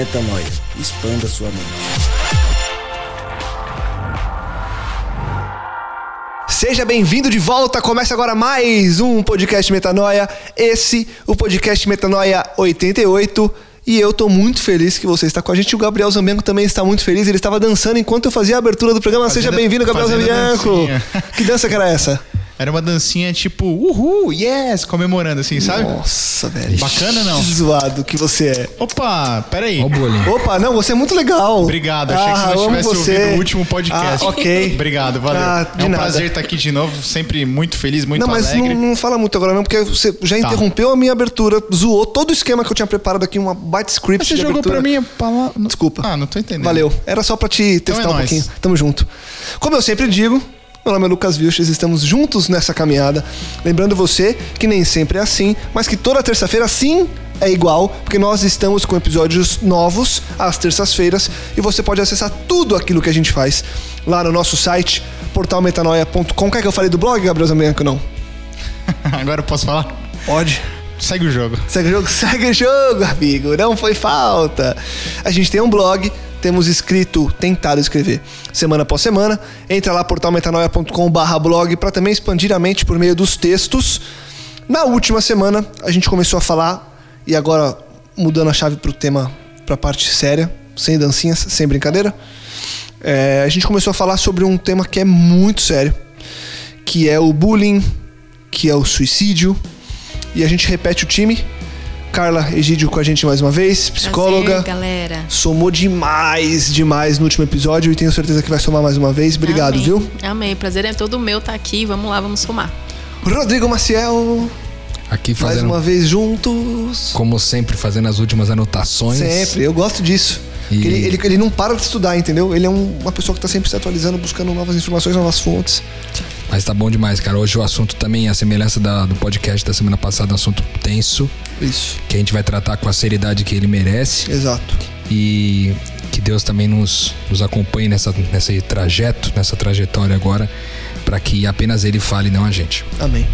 Metanoia. Expanda sua mente. Seja bem-vindo de volta. Começa agora mais um podcast Metanoia. Esse, o podcast Metanoia 88. E eu tô muito feliz que você está com a gente. O Gabriel Zambianco também está muito feliz. Ele estava dançando enquanto eu fazia a abertura do programa. Seja Fazendo- bem-vindo, Gabriel Zambianco. dancinha. Que dança que era essa? Era uma dancinha tipo, uhul, yes, comemorando assim, sabe? Nossa, velho. Bacana, não? Que zoado que você é. Opa, peraí. Ó o bullying. Opa, não, você é muito legal. Obrigado, achei que Ah, você não amo tivesse você. ouvido o último podcast. Ah, ok. Obrigado, valeu. Ah, de é um nada. prazer estar aqui de novo, sempre muito feliz, muito Não, mas alegre. não, não fala muito agora não, porque você já Tá. interrompeu a minha abertura, zoou todo o esquema que eu tinha preparado aqui, uma byte script Mas você de jogou abertura. pra mim a palavra... Desculpa. Ah, não tô entendendo. Valeu. Era só pra te testar é um nóis. pouquinho. Tamo junto. Como eu sempre digo, meu nome é Lucas Vilches, estamos juntos nessa caminhada. Lembrando você que nem sempre é assim, mas que toda terça-feira sim é igual, porque nós estamos com episódios novos às terças-feiras e você pode acessar tudo aquilo que a gente faz lá no nosso site, portalmetanoia.com. Quer que eu fale do blog, Gabriel Zambianco? Não. Agora eu posso falar? Pode. Segue o jogo. Segue o jogo, segue o jogo, amigo. Não foi falta. A gente tem um blog, temos escrito, tentado escrever semana após semana. Entra lá portalmetanoia.com/barra blog para também expandir a mente por meio dos textos. Na última semana a gente começou a falar e agora mudando a chave pro tema, pra parte séria, sem dancinhas, sem brincadeira. é, a gente começou a falar sobre um tema que é muito sério, que é o bullying, que é o suicídio. E a gente repete o time. Carla Egídio com a gente mais uma vez, psicóloga. Prazer, galera. Somou demais, demais no último episódio e tenho certeza que vai somar mais uma vez. Obrigado, Amém. viu? Amém. Prazer é todo meu estar aqui. Vamos lá, vamos somar. Rodrigo Maciel, Aqui mais fazendo, uma vez juntos. como sempre, fazendo as últimas anotações. Sempre, eu gosto disso. E- Ele, ele, ele não para de estudar, entendeu? Ele é um- uma pessoa que tá sempre se atualizando, buscando novas informações, novas fontes. Mas tá bom demais, cara. Hoje o assunto também, a semelhança da- do podcast da semana passada, um assunto tenso, Isso, que a gente vai tratar com a seriedade que ele merece. exato. E que Deus também nos, nos acompanhe nessa, nesse trajeto, nessa trajetória agora, para que apenas Ele fale, não a gente. Amém.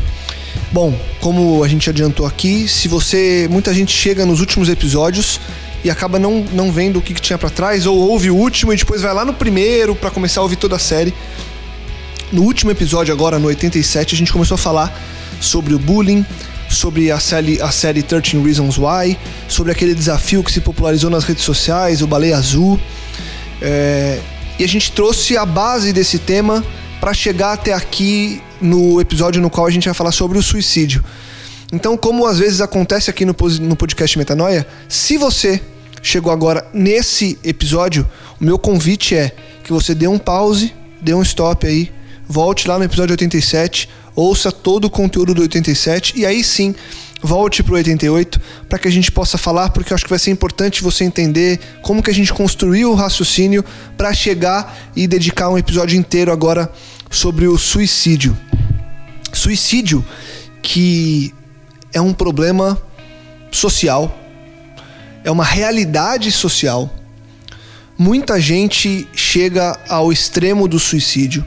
Bom, como a gente adiantou aqui, se você. Muita gente chega nos últimos episódios e acaba não, não vendo o que, que tinha pra trás, ou ouve o último e depois vai lá no primeiro pra começar a ouvir toda a série. No último episódio, agora no 87, a gente começou a falar sobre o bullying, sobre a série, a série 13 Reasons Why, sobre aquele desafio que se popularizou nas redes sociais, o Baleia Azul. É, e a gente trouxe a base desse tema para chegar até aqui no episódio no qual a gente vai falar sobre o suicídio. Então, como às vezes acontece aqui no, no podcast Metanoia, se você chegou agora nesse episódio, o meu convite é que você dê um pause, dê um stop aí, volte lá no episódio 87, ouça todo o conteúdo do 87 e aí sim volte pro 88 para que a gente possa falar, porque eu acho que vai ser importante você entender como que a gente construiu o raciocínio para chegar e dedicar um episódio inteiro agora sobre o suicídio. Suicídio que é um problema social, é uma realidade social. Muita gente chega ao extremo do suicídio.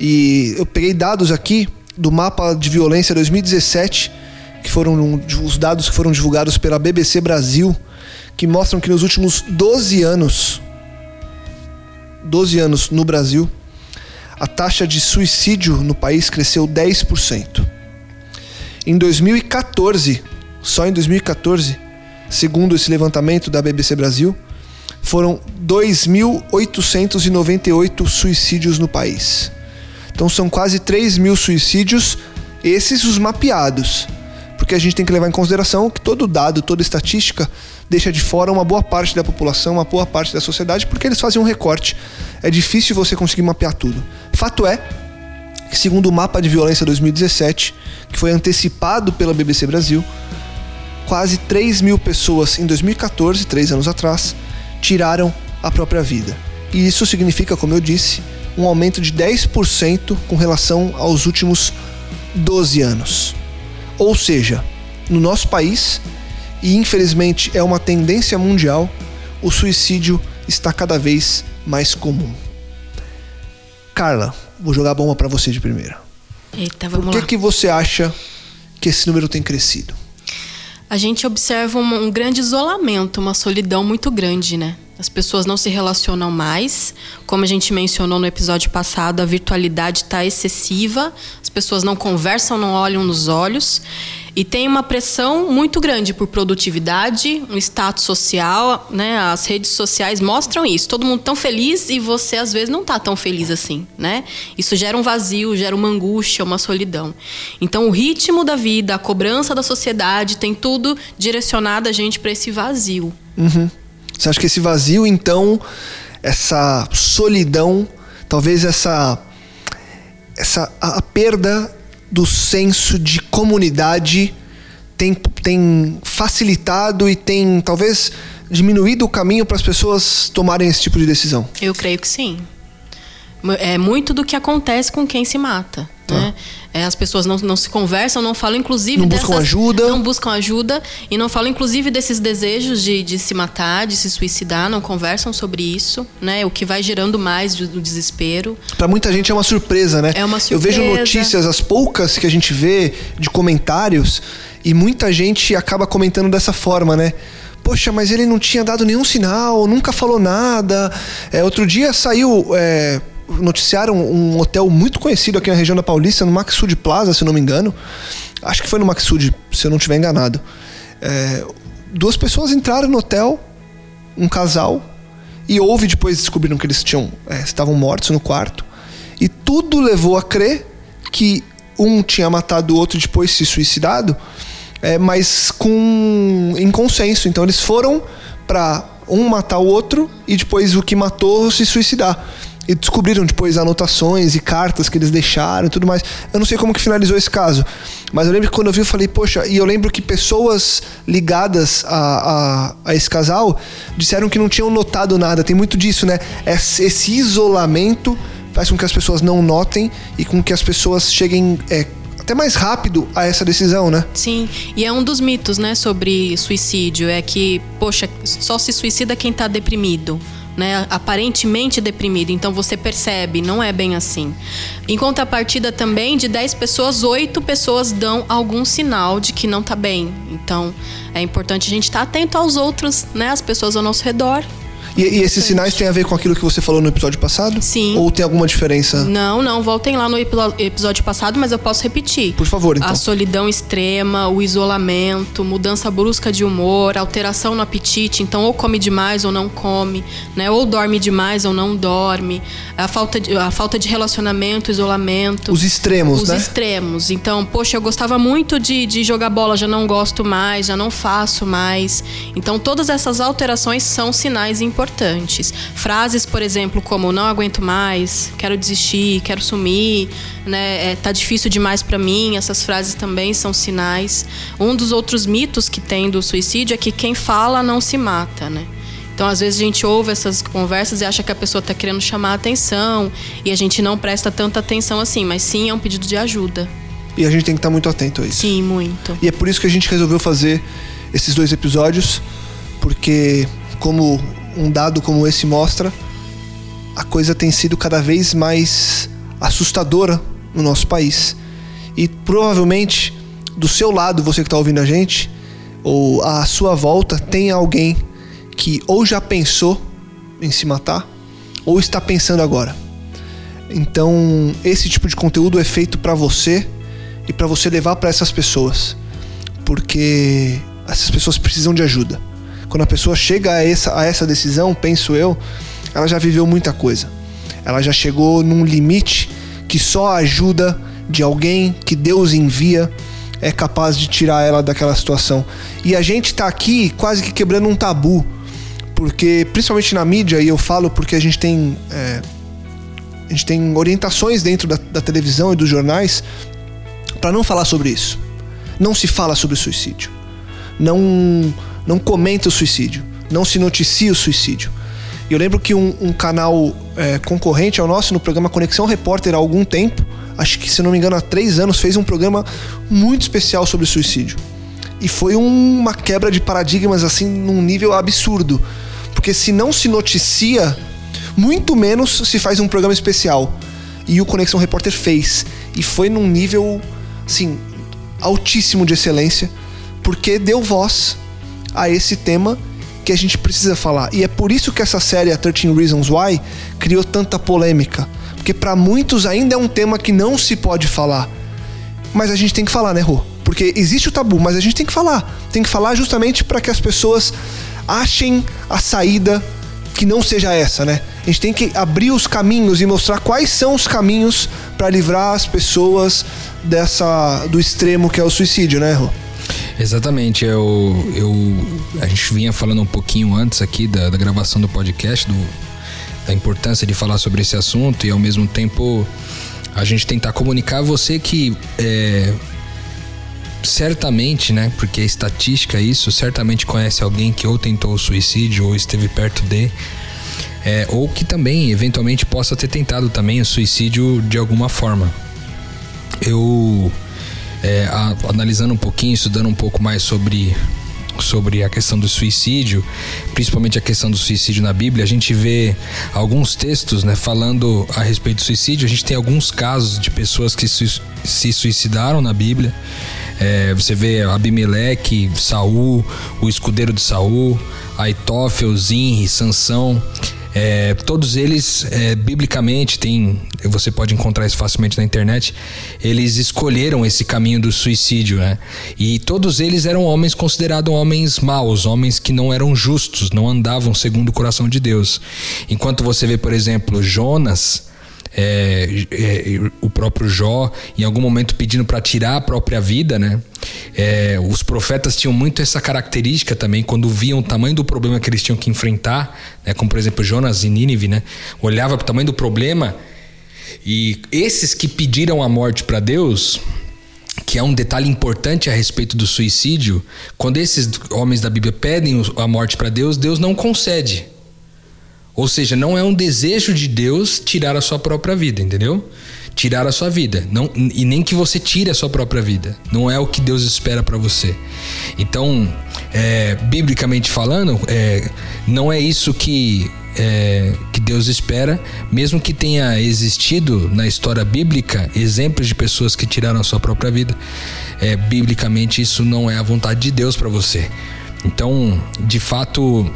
E eu peguei dados aqui do mapa de violência 2017, que foram os dados que foram divulgados pela BBC Brasil, que mostram que nos últimos 12 anos 12 anos no Brasil, a taxa de suicídio no país cresceu 10%. Em 2014, só em 2014, segundo esse levantamento da BBC Brasil, foram 2.898 suicídios no país. Então são quase 3 mil suicídios, esses os mapeados. Porque a gente tem que levar em consideração que todo dado, toda estatística deixa de fora uma boa parte da população, uma boa parte da sociedade, porque eles fazem um recorte. É difícil você conseguir mapear tudo. Fato é que, segundo o mapa de violência 2017, que foi antecipado pela BBC Brasil, quase 3 mil pessoas em 2014, três anos atrás, tiraram a própria vida. E isso significa, como eu disse, um aumento de 10% com relação aos últimos 12 anos. Ou seja, no nosso país, e infelizmente é uma tendência mundial, o suicídio está cada vez mais comum. Carla, vou jogar a bomba para você de primeira. Eita, vamos Por que, lá. que você acha que esse número tem crescido? A gente observa um, um grande isolamento, uma solidão muito grande, né? As pessoas não se relacionam mais. Como a gente mencionou no episódio passado, a virtualidade está excessiva. As pessoas não conversam, não olham nos olhos. E tem uma pressão muito grande por produtividade, um status social, né? As redes sociais mostram isso. Todo mundo tão feliz e você às vezes não tá tão feliz assim, né? Isso gera um vazio, gera uma angústia, uma solidão. Então o ritmo da vida, a cobrança da sociedade, tem tudo direcionado a gente para esse vazio. Você acha que esse vazio, então, essa solidão, talvez essa essa a, a perda do senso de comunidade tem, tem facilitado e tem talvez diminuído o caminho para as pessoas tomarem esse tipo de decisão? Eu creio que sim. É muito do que acontece com quem se mata. Né? É, as pessoas não, não se conversam, não falam, inclusive. Não buscam dessas- ajuda. Não buscam ajuda. E não falam, inclusive, desses desejos de, de se matar, de se suicidar. Não conversam sobre isso. Né? O que vai gerando mais do, do desespero. Para muita gente é uma surpresa, né? É uma Eu vejo surpresa. notícias, as poucas que a gente vê de comentários, e muita gente acaba comentando dessa forma, né? Poxa, mas ele não tinha dado nenhum sinal, nunca falou nada. É, outro dia saiu. É, noticiaram um hotel muito conhecido aqui na região da Paulista, no Maxud Plaza, se não me engano. Acho que foi no Maxud, se eu não estiver enganado. É, duas pessoas entraram no hotel, um casal, e houve depois descobriram que eles tinham é, estavam mortos no quarto e tudo levou a crer que um tinha matado o outro e depois se suicidado é, mas com em consenso então eles foram para um matar o outro e depois o que matou se suicidar e descobriram depois anotações e cartas que eles deixaram e tudo mais. Eu não sei como que finalizou esse caso, mas eu lembro que quando eu vi eu falei, poxa, e eu lembro que pessoas ligadas a, a, a esse casal disseram que não tinham notado nada. Tem muito disso, né? Esse, esse isolamento faz com que as pessoas não notem e com que as pessoas cheguem é, até mais rápido a essa decisão, né? Sim, e é um dos mitos, né, sobre suicídio, é que, poxa, só se suicida quem tá deprimido. Né, aparentemente deprimido, então você percebe, não é bem assim. Em contrapartida também, de 10 pessoas, 8 pessoas dão algum sinal de que não tá bem. Então, é importante a gente estar atento aos outros, né, as pessoas ao nosso redor. E, e esses sinais têm a ver com aquilo que você falou no episódio passado? Sim. Ou tem alguma diferença? Não, não, voltem lá no epi- episódio passado, mas eu posso repetir. Por favor, então. A solidão extrema, o isolamento, mudança brusca de humor, alteração no apetite, então ou come demais ou não come, né? Ou dorme demais ou não dorme, a falta de, a falta de relacionamento, isolamento. Os extremos, Os né? extremos. Então, poxa, eu gostava muito de, de jogar bola, já não gosto mais, já não faço mais. Então, todas essas alterações são sinais importantes. Frases, por exemplo, como não aguento mais, quero desistir, quero sumir, né? É, tá difícil demais para mim. Essas frases também são sinais. Um dos outros mitos que tem do suicídio é que quem fala não se mata, né? Então, às vezes, a gente ouve essas conversas e acha que a pessoa está querendo chamar a atenção e a gente não presta tanta atenção assim, mas sim é um pedido de ajuda. E a gente tem que estar muito atento a isso. Sim, muito. E é por isso que a gente resolveu fazer esses dois episódios, porque, como um dado como esse mostra, a coisa tem sido cada vez mais assustadora no nosso país. E provavelmente, do seu lado, você que está ouvindo a gente, ou à sua volta, tem alguém que ou já pensou em se matar, ou está pensando agora. Então, esse tipo de conteúdo é feito para você e para você levar para essas pessoas, porque essas pessoas precisam de ajuda. Quando a pessoa chega a essa, a essa decisão, penso eu, ela já viveu muita coisa. Ela já chegou num limite que só a ajuda de alguém que Deus envia é capaz de tirar ela daquela situação. E a gente tá aqui quase que quebrando um tabu, porque principalmente na mídia, e eu falo porque a gente tem. É, a gente tem orientações dentro da, da televisão e dos jornais para não falar sobre isso. Não se fala sobre suicídio. Não, não comenta o suicídio. Não se noticia o suicídio. E eu lembro que um, um canal é, concorrente ao nosso, no programa Conexão Repórter, há algum tempo, acho que se não me engano há três anos, fez um programa muito especial sobre suicídio. E foi uma quebra de paradigmas assim num nível absurdo. Porque se não se noticia, muito menos se faz um programa especial. E o Conexão Repórter fez. E foi num nível, assim, altíssimo de excelência, porque deu voz a esse tema que a gente precisa falar. E é por isso que essa série, a 13 Reasons Why, criou tanta polêmica. Porque para muitos ainda é um tema que não se pode falar. Mas a gente tem que falar, né, Rô? Porque existe o tabu, mas a gente tem que falar. Tem que falar justamente para que as pessoas achem a saída que não seja essa, né? A gente tem que abrir os caminhos e mostrar quais são os caminhos para livrar as pessoas dessa do extremo que é o suicídio, né, Rô? Exatamente, eu, eu a gente vinha falando um pouquinho antes aqui da, da gravação do podcast, do, da importância de falar sobre esse assunto e ao mesmo tempo a gente tentar comunicar a você que é, certamente, né, porque é estatística isso, certamente conhece alguém que ou tentou o suicídio ou esteve perto de, é, ou que também eventualmente possa ter tentado também o suicídio de alguma forma. Eu é, a, analisando um pouquinho, estudando um pouco mais sobre sobre a questão do suicídio, principalmente a questão do suicídio na Bíblia, a gente vê alguns textos, né, falando a respeito do suicídio. A gente tem alguns casos de pessoas que se suicidaram na Bíblia. É, você vê Abimeleque, Saul, o escudeiro de Saul, Aitófel, Zinri, Sansão. É, todos eles, é, biblicamente, tem, você pode encontrar isso facilmente na internet, eles escolheram esse caminho do suicídio, né? E todos eles eram homens considerados homens maus, homens que não eram justos, não andavam segundo o coração de Deus. Enquanto você vê, por exemplo, Jonas, é, é, o próprio Jó em algum momento pedindo para tirar a própria vida, né? É, os profetas tinham muito essa característica também quando viam o tamanho do problema que eles tinham que enfrentar, né? Como por exemplo Jonas e Nínive, né? Olhava para o tamanho do problema e esses que pediram a morte para Deus, que é um detalhe importante a respeito do suicídio, quando esses homens da Bíblia pedem a morte para Deus, Deus não concede. Ou seja, não é um desejo de Deus tirar a sua própria vida, entendeu? Tirar a sua vida, não e nem que você tire a sua própria vida. Não é o que Deus espera para você. Então, é, biblicamente falando, é, não é isso que é, que Deus espera, mesmo que tenha existido na história bíblica exemplos de pessoas que tiraram a sua própria vida. É, biblicamente, isso não é a vontade de Deus para você. Então, de fato,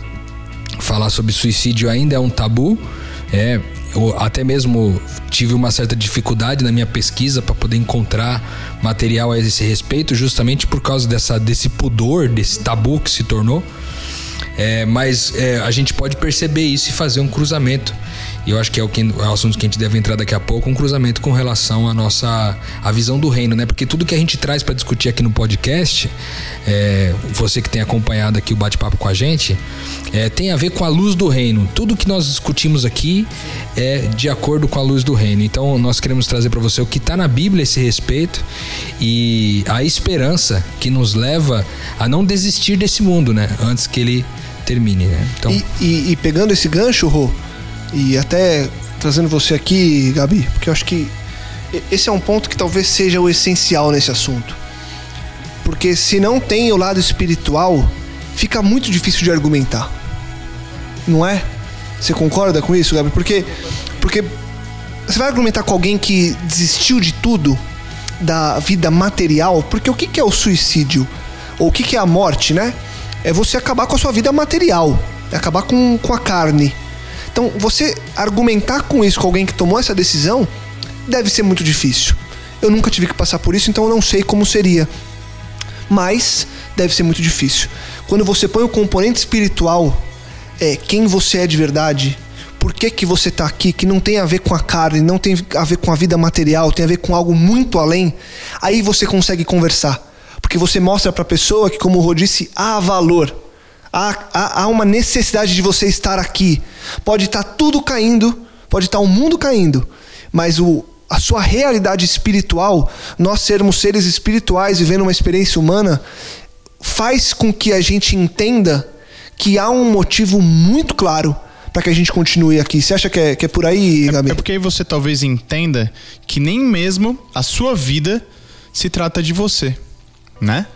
falar sobre suicídio ainda é um tabu. É, eu até mesmo tive uma certa dificuldade na minha pesquisa para poder encontrar material a esse respeito, justamente por causa dessa, desse pudor, desse tabu que se tornou. É, mas é, a gente pode perceber isso e fazer um cruzamento e eu acho que é o, que, é o assunto que a gente deve entrar daqui a pouco, um cruzamento com relação à nossa a visão do reino, né? Porque tudo que a gente traz para discutir aqui no podcast, é, você que tem acompanhado aqui o bate-papo com a gente, é, tem a ver com a luz do reino. Tudo que nós discutimos aqui é de acordo com a luz do reino. Então nós queremos trazer para você o que está na Bíblia esse respeito e a esperança que nos leva a não desistir desse mundo, né? Antes que ele termine, né? Então... E, e, e pegando esse gancho, Rô, e até trazendo você aqui, Gabi, porque eu acho que esse é um ponto que talvez seja o essencial nesse assunto. Porque se não tem o lado espiritual, fica muito difícil de argumentar. Não é? Você concorda com isso, Gabi? Porque porque você vai argumentar com alguém que desistiu de tudo da vida material, porque o que é o suicídio? Ou o que é a morte, né? É você acabar com a sua vida material, é acabar com, com a carne. Então, você argumentar com isso com alguém que tomou essa decisão deve ser muito difícil. Eu nunca tive que passar por isso, então eu não sei como seria. Mas deve ser muito difícil. Quando você põe o componente espiritual, é quem você é de verdade, por que, que você está aqui, que não tem a ver com a carne, não tem a ver com a vida material, tem a ver com algo muito além, aí você consegue conversar. Porque você mostra para a pessoa que, como o Rô disse, há valor. Há, há, há uma necessidade de você estar aqui. Pode estar tá tudo caindo, pode estar tá o mundo caindo, mas o, a sua realidade espiritual, nós sermos seres espirituais vivendo uma experiência humana, faz com que a gente entenda que há um motivo muito claro para que a gente continue aqui. Você acha que é, que é por aí, Gabi? É, é porque aí você talvez entenda que nem mesmo a sua vida se trata de você, né?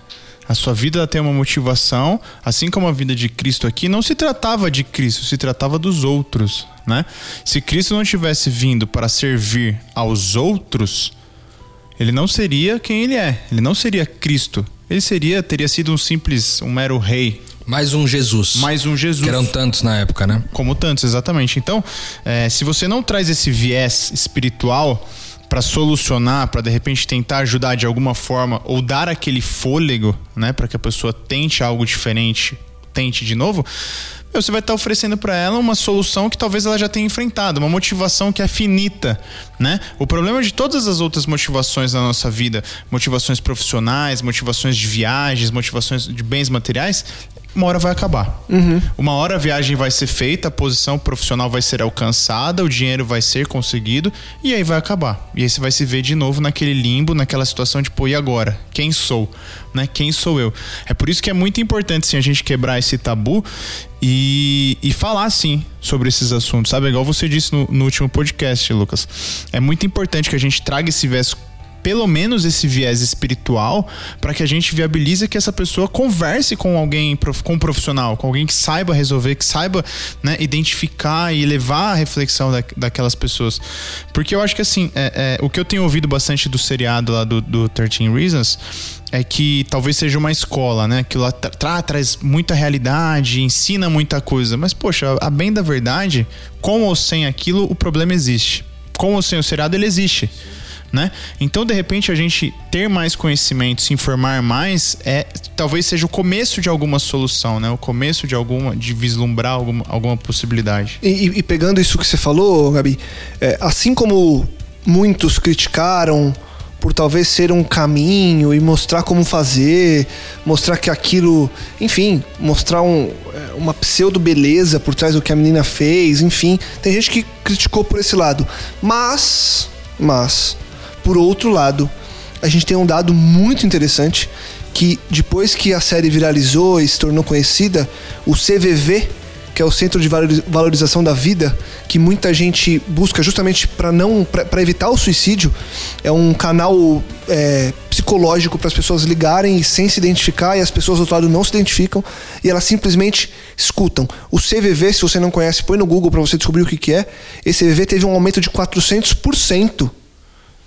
A sua vida tem uma motivação, assim como a vida de Cristo aqui não se tratava de Cristo, se tratava dos outros, né? Se Cristo não tivesse vindo para servir aos outros, ele não seria quem ele é. Ele não seria Cristo. Ele seria teria sido um simples, um mero rei, mais um Jesus. Mais um Jesus. Que eram tantos na época, né? Como tantos, exatamente. Então, é, se você não traz esse viés espiritual para solucionar, para de repente tentar ajudar de alguma forma ou dar aquele fôlego, né, para que a pessoa tente algo diferente, tente de novo, você vai estar oferecendo para ela uma solução que talvez ela já tenha enfrentado, uma motivação que é finita, né? O problema de todas as outras motivações na nossa vida, motivações profissionais, motivações de viagens, motivações de bens materiais, uma hora vai acabar. Uhum. Uma hora a viagem vai ser feita, a posição profissional vai ser alcançada, o dinheiro vai ser conseguido e aí vai acabar. E aí você vai se ver de novo naquele limbo, naquela situação de, pô, e agora? Quem sou? Né? Quem sou eu? É por isso que é muito importante sim, a gente quebrar esse tabu e, e falar sim sobre esses assuntos, sabe? Igual você disse no, no último podcast, Lucas. É muito importante que a gente traga esse verso pelo menos esse viés espiritual para que a gente viabilize que essa pessoa converse com alguém, com um profissional, com alguém que saiba resolver, que saiba né, identificar e levar a reflexão da, daquelas pessoas. Porque eu acho que assim, é, é, o que eu tenho ouvido bastante do seriado lá do, do 13 Reasons é que talvez seja uma escola, né? Que lá tra traz muita realidade, ensina muita coisa. Mas, poxa, a bem da verdade, com ou sem aquilo, o problema existe. Com ou sem o seriado, ele existe né? Então, de repente, a gente ter mais conhecimento, se informar mais, é talvez seja o começo de alguma solução, né? O começo de alguma, de vislumbrar alguma, alguma possibilidade. E, e pegando isso que você falou, Gabi, é, assim como muitos criticaram por talvez ser um caminho e mostrar como fazer, mostrar que aquilo, enfim, mostrar um, é, uma pseudo beleza por trás do que a menina fez, enfim, tem gente que criticou por esse lado, mas, mas por outro lado, a gente tem um dado muito interessante que depois que a série viralizou e se tornou conhecida, o CVV, que é o Centro de Valorização da Vida, que muita gente busca justamente para não para evitar o suicídio, é um canal é, psicológico para as pessoas ligarem sem se identificar e as pessoas do outro lado não se identificam e elas simplesmente escutam. O CVV, se você não conhece, põe no Google para você descobrir o que, que é. Esse CVV teve um aumento de 400%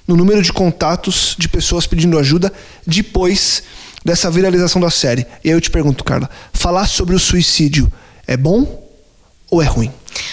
no número de contatos de pessoas pedindo ajuda depois dessa viralização da série. E aí eu te pergunto, Carla, falar sobre o suicídio é bom ou é ruim?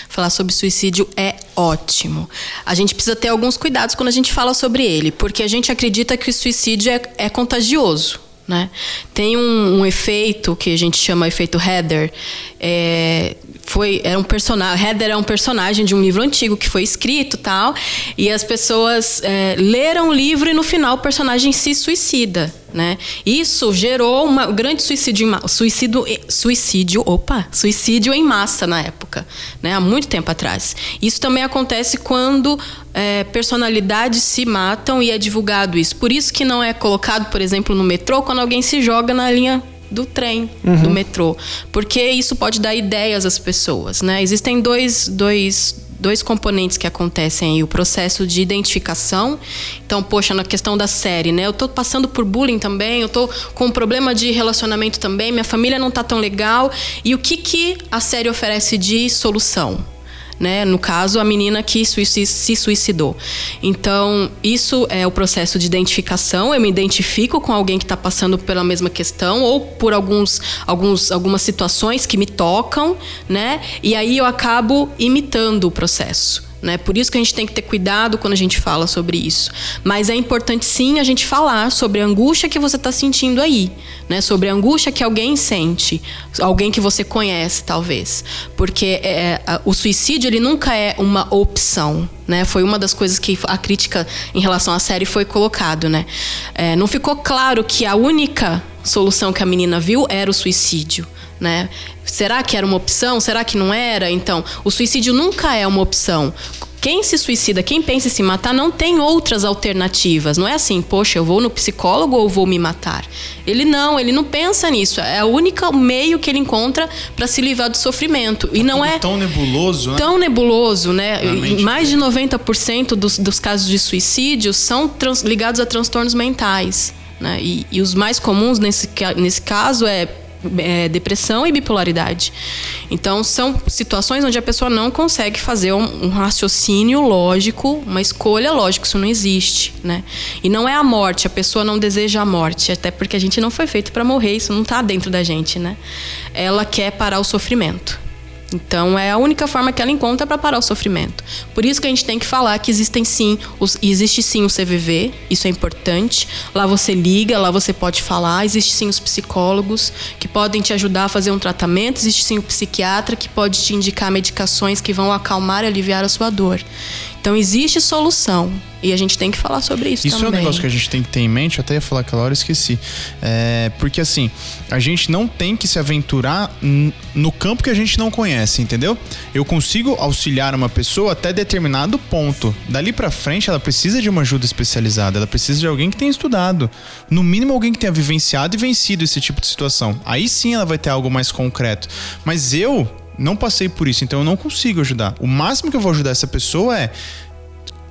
Falar sobre suicídio é ótimo. A gente precisa ter alguns cuidados quando a gente fala sobre ele, porque a gente acredita que o suicídio é, é contagioso. Né? Tem um, um, efeito que a gente chama efeito Heather. É, foi era um personagem, Heather é um personagem de um livro antigo que foi escrito tal, e as pessoas é, leram o livro e no final o personagem se suicida. Né? Isso gerou um grande suicídio, suicídio, suicídio, opa, suicídio em massa na época, né? há muito tempo atrás. Isso também acontece quando é, personalidades se matam e é divulgado isso. Por isso que não é colocado, por exemplo, no metrô quando alguém se joga na linha do trem, uhum. do metrô. Porque isso pode dar ideias às pessoas, né? Existem dois, dois dois componentes que acontecem aí, o processo de identificação. Então, poxa, na questão da série, né? Eu tô passando por bullying também, eu tô com um problema de relacionamento também, minha família não tá tão legal. E o que que a série oferece de solução? Né? No caso, a menina que se suicidou. Então, isso é o processo de identificação. Eu me identifico com alguém que está passando pela mesma questão ou por alguns, alguns, algumas situações que me tocam, né? E aí eu acabo imitando o processo. Né? Por isso que a gente tem que ter cuidado quando a gente fala sobre isso. Mas é importante sim a gente falar sobre a angústia que você está sentindo aí, né? Sobre a angústia que alguém sente, alguém que você conhece talvez, porque é, o suicídio ele nunca é uma opção, né? Foi uma das coisas que a crítica em relação à série foi colocado, né? É, não ficou claro que a única solução que a menina viu era o suicídio. Né? Será que era uma opção? Será que não era? Então, o suicídio nunca é uma opção. Quem se suicida, quem pensa em se matar, não tem outras alternativas. Não é assim, poxa, eu vou no psicólogo ou vou me matar. Ele não, ele não pensa nisso. É o único meio que ele encontra para se livrar do sofrimento. E não é tão nebuloso, né? Tão nebuloso, né? Mais de 90% dos, dos casos de suicídio são trans, ligados a transtornos mentais. Né? E, e os mais comuns nesse, nesse caso é é, depressão e bipolaridade. Então, são situações onde a pessoa não consegue fazer um, um, raciocínio lógico, uma escolha lógica, isso não existe, né? E não é a morte, a pessoa não deseja a morte, até porque a gente não foi feito para morrer, isso não está dentro da gente, né? Ela quer parar o sofrimento. Então é a única forma que ela encontra para parar o sofrimento. Por isso que a gente tem que falar que existem sim, os, existe sim o CVV, isso é importante. Lá você liga, lá você pode falar. Existe sim os psicólogos que podem te ajudar a fazer um tratamento. Existe sim o psiquiatra que pode te indicar medicações que vão acalmar e aliviar a sua dor. Então existe solução. E a gente tem que falar sobre isso, isso também. Isso é um negócio que a gente tem que ter em mente, eu até ia falar aquela hora, esqueci. É, porque assim, a gente não tem que se aventurar no campo que a gente não conhece, entendeu? Eu consigo auxiliar uma pessoa até determinado ponto. Dali para frente, ela precisa de uma ajuda especializada, ela precisa de alguém que tenha estudado. No mínimo, alguém que tenha vivenciado e vencido esse tipo de situação. Aí sim ela vai ter algo mais concreto. Mas eu não passei por isso, então eu não consigo ajudar. O máximo que eu vou ajudar essa pessoa é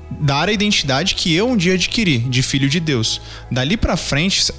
dar a identidade que eu um dia adquiri de filho de Deus. Dali para frente,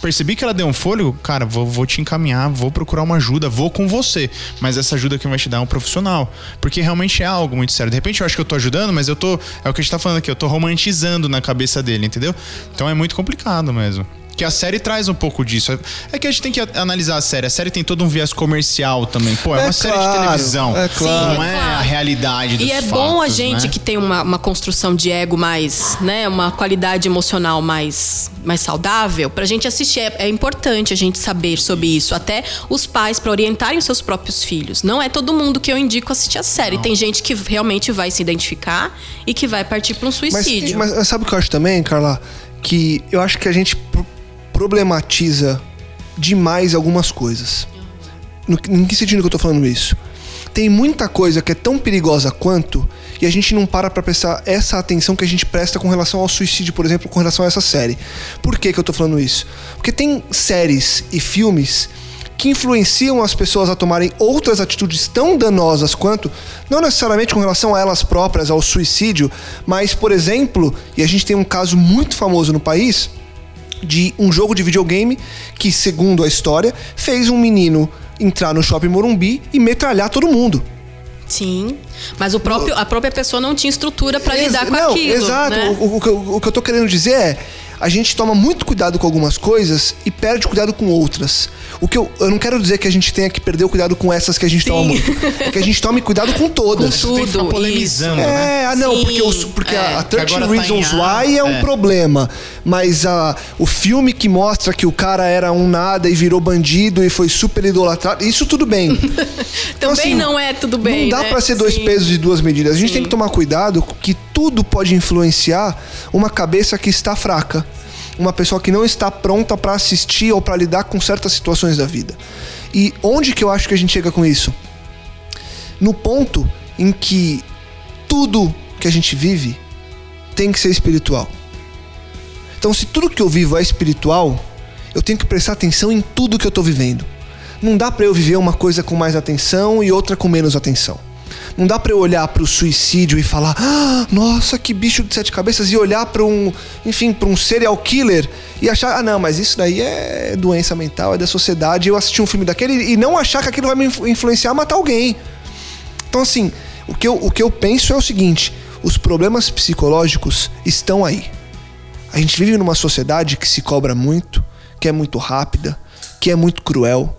percebi que ela deu um fôlego, cara, vou, vou, te encaminhar, vou procurar uma ajuda, vou com você. Mas essa ajuda que vai te dar é um profissional. Porque realmente é algo muito sério. De repente eu acho que eu tô ajudando, mas eu tô. É o que a gente tá falando aqui, eu tô romantizando na cabeça dele, entendeu? Então é muito complicado mesmo que a série traz um pouco disso. É que a gente tem que analisar a série. A série tem todo um viés comercial também. Pô, é, é uma claro, série de televisão. É claro. Não é, a realidade dos E é fatos, bom a gente né? que tem uma, uma, construção de ego mais, né? Uma qualidade emocional mais, mais saudável. Pra gente assistir, é, é importante a gente saber sobre isso. Até os pais, para orientarem os seus próprios filhos. Não é todo mundo que eu indico assistir a série. Não. Tem gente que realmente vai se identificar e que vai partir para um suicídio. Mas, mas sabe o que eu acho também, Carla? Que eu acho que a gente problematiza demais algumas coisas. No, em que sentido que eu tô falando isso? Tem muita coisa que é tão perigosa quanto e a gente não para pra prestar essa atenção que a gente presta com relação ao suicídio, por exemplo, com relação a essa série. Por que, que eu tô falando isso? Porque tem séries e filmes que influenciam as pessoas a tomarem outras atitudes tão danosas quanto, não necessariamente com relação a elas próprias, ao suicídio, mas, por exemplo, e a gente tem um caso muito famoso no país, de um jogo de videogame que, segundo a história, fez um menino entrar no shopping Morumbi e metralhar todo mundo. Sim, mas o próprio, a própria pessoa não tinha estrutura para lidar com não, aquilo. Exato. Né? O, o, o, que eu tô querendo dizer é a gente toma muito cuidado com algumas coisas e perde cuidado com outras. O que eu, eu não quero dizer que a gente tenha que perder o cuidado com essas que a gente Sim. toma muito. É que a gente tome cuidado com todas. Com tudo, polemizando, É, né? ah, não, Sim, porque, os, porque é. a 13 tá Reasons tá Why é um é. problema. Mas a, o filme que mostra que o cara era um nada e virou bandido e foi super idolatrado, isso tudo bem. então, Também assim, não é tudo bem. Não dá né? para ser dois Sim. pesos e duas medidas. A gente tem que tomar cuidado que tudo pode influenciar uma cabeça que está fraca uma pessoa que não está pronta para assistir ou para lidar com certas situações da vida. E onde que eu acho que a gente chega com isso? No ponto em que tudo que a gente vive tem que ser espiritual. Então, se tudo que eu vivo é espiritual, eu tenho que prestar atenção em tudo que eu estou vivendo. Não dá para eu viver uma coisa com mais atenção e outra com menos atenção. Não dá para eu olhar para o suicídio e falar, ah, nossa, que bicho de sete cabeças, e olhar para um, enfim, para um serial killer e achar, ah, não, mas isso daí é doença mental, é da sociedade. Eu assisti um filme daquele e não achar que aquilo vai me influenciar a matar alguém. Então, assim, o que eu, o que eu penso é o seguinte: os problemas psicológicos estão aí. A gente vive numa sociedade que se cobra muito, que é muito rápida, que é muito cruel,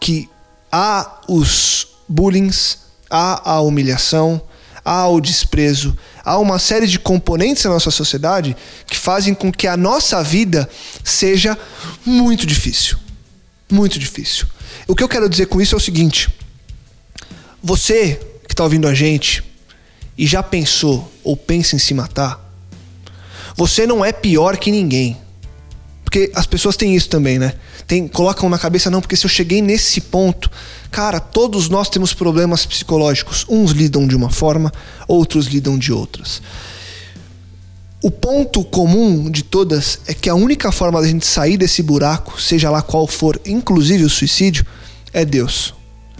que há os bullings, há a humilhação, há o desprezo, há uma série de componentes na nossa sociedade que fazem com que a nossa vida seja muito difícil. Muito difícil. O que eu quero dizer com isso é o seguinte: você que está ouvindo a gente e já pensou ou pensa em se matar, você não é pior que ninguém. Porque as pessoas têm isso também, né? Tem, colocam na cabeça, não, porque se eu cheguei nesse ponto, cara, todos nós temos problemas psicológicos. Uns lidam de uma forma, outros lidam de outras. O ponto comum de todas é que a única forma da gente sair desse buraco, seja lá qual for, inclusive o suicídio, é Deus,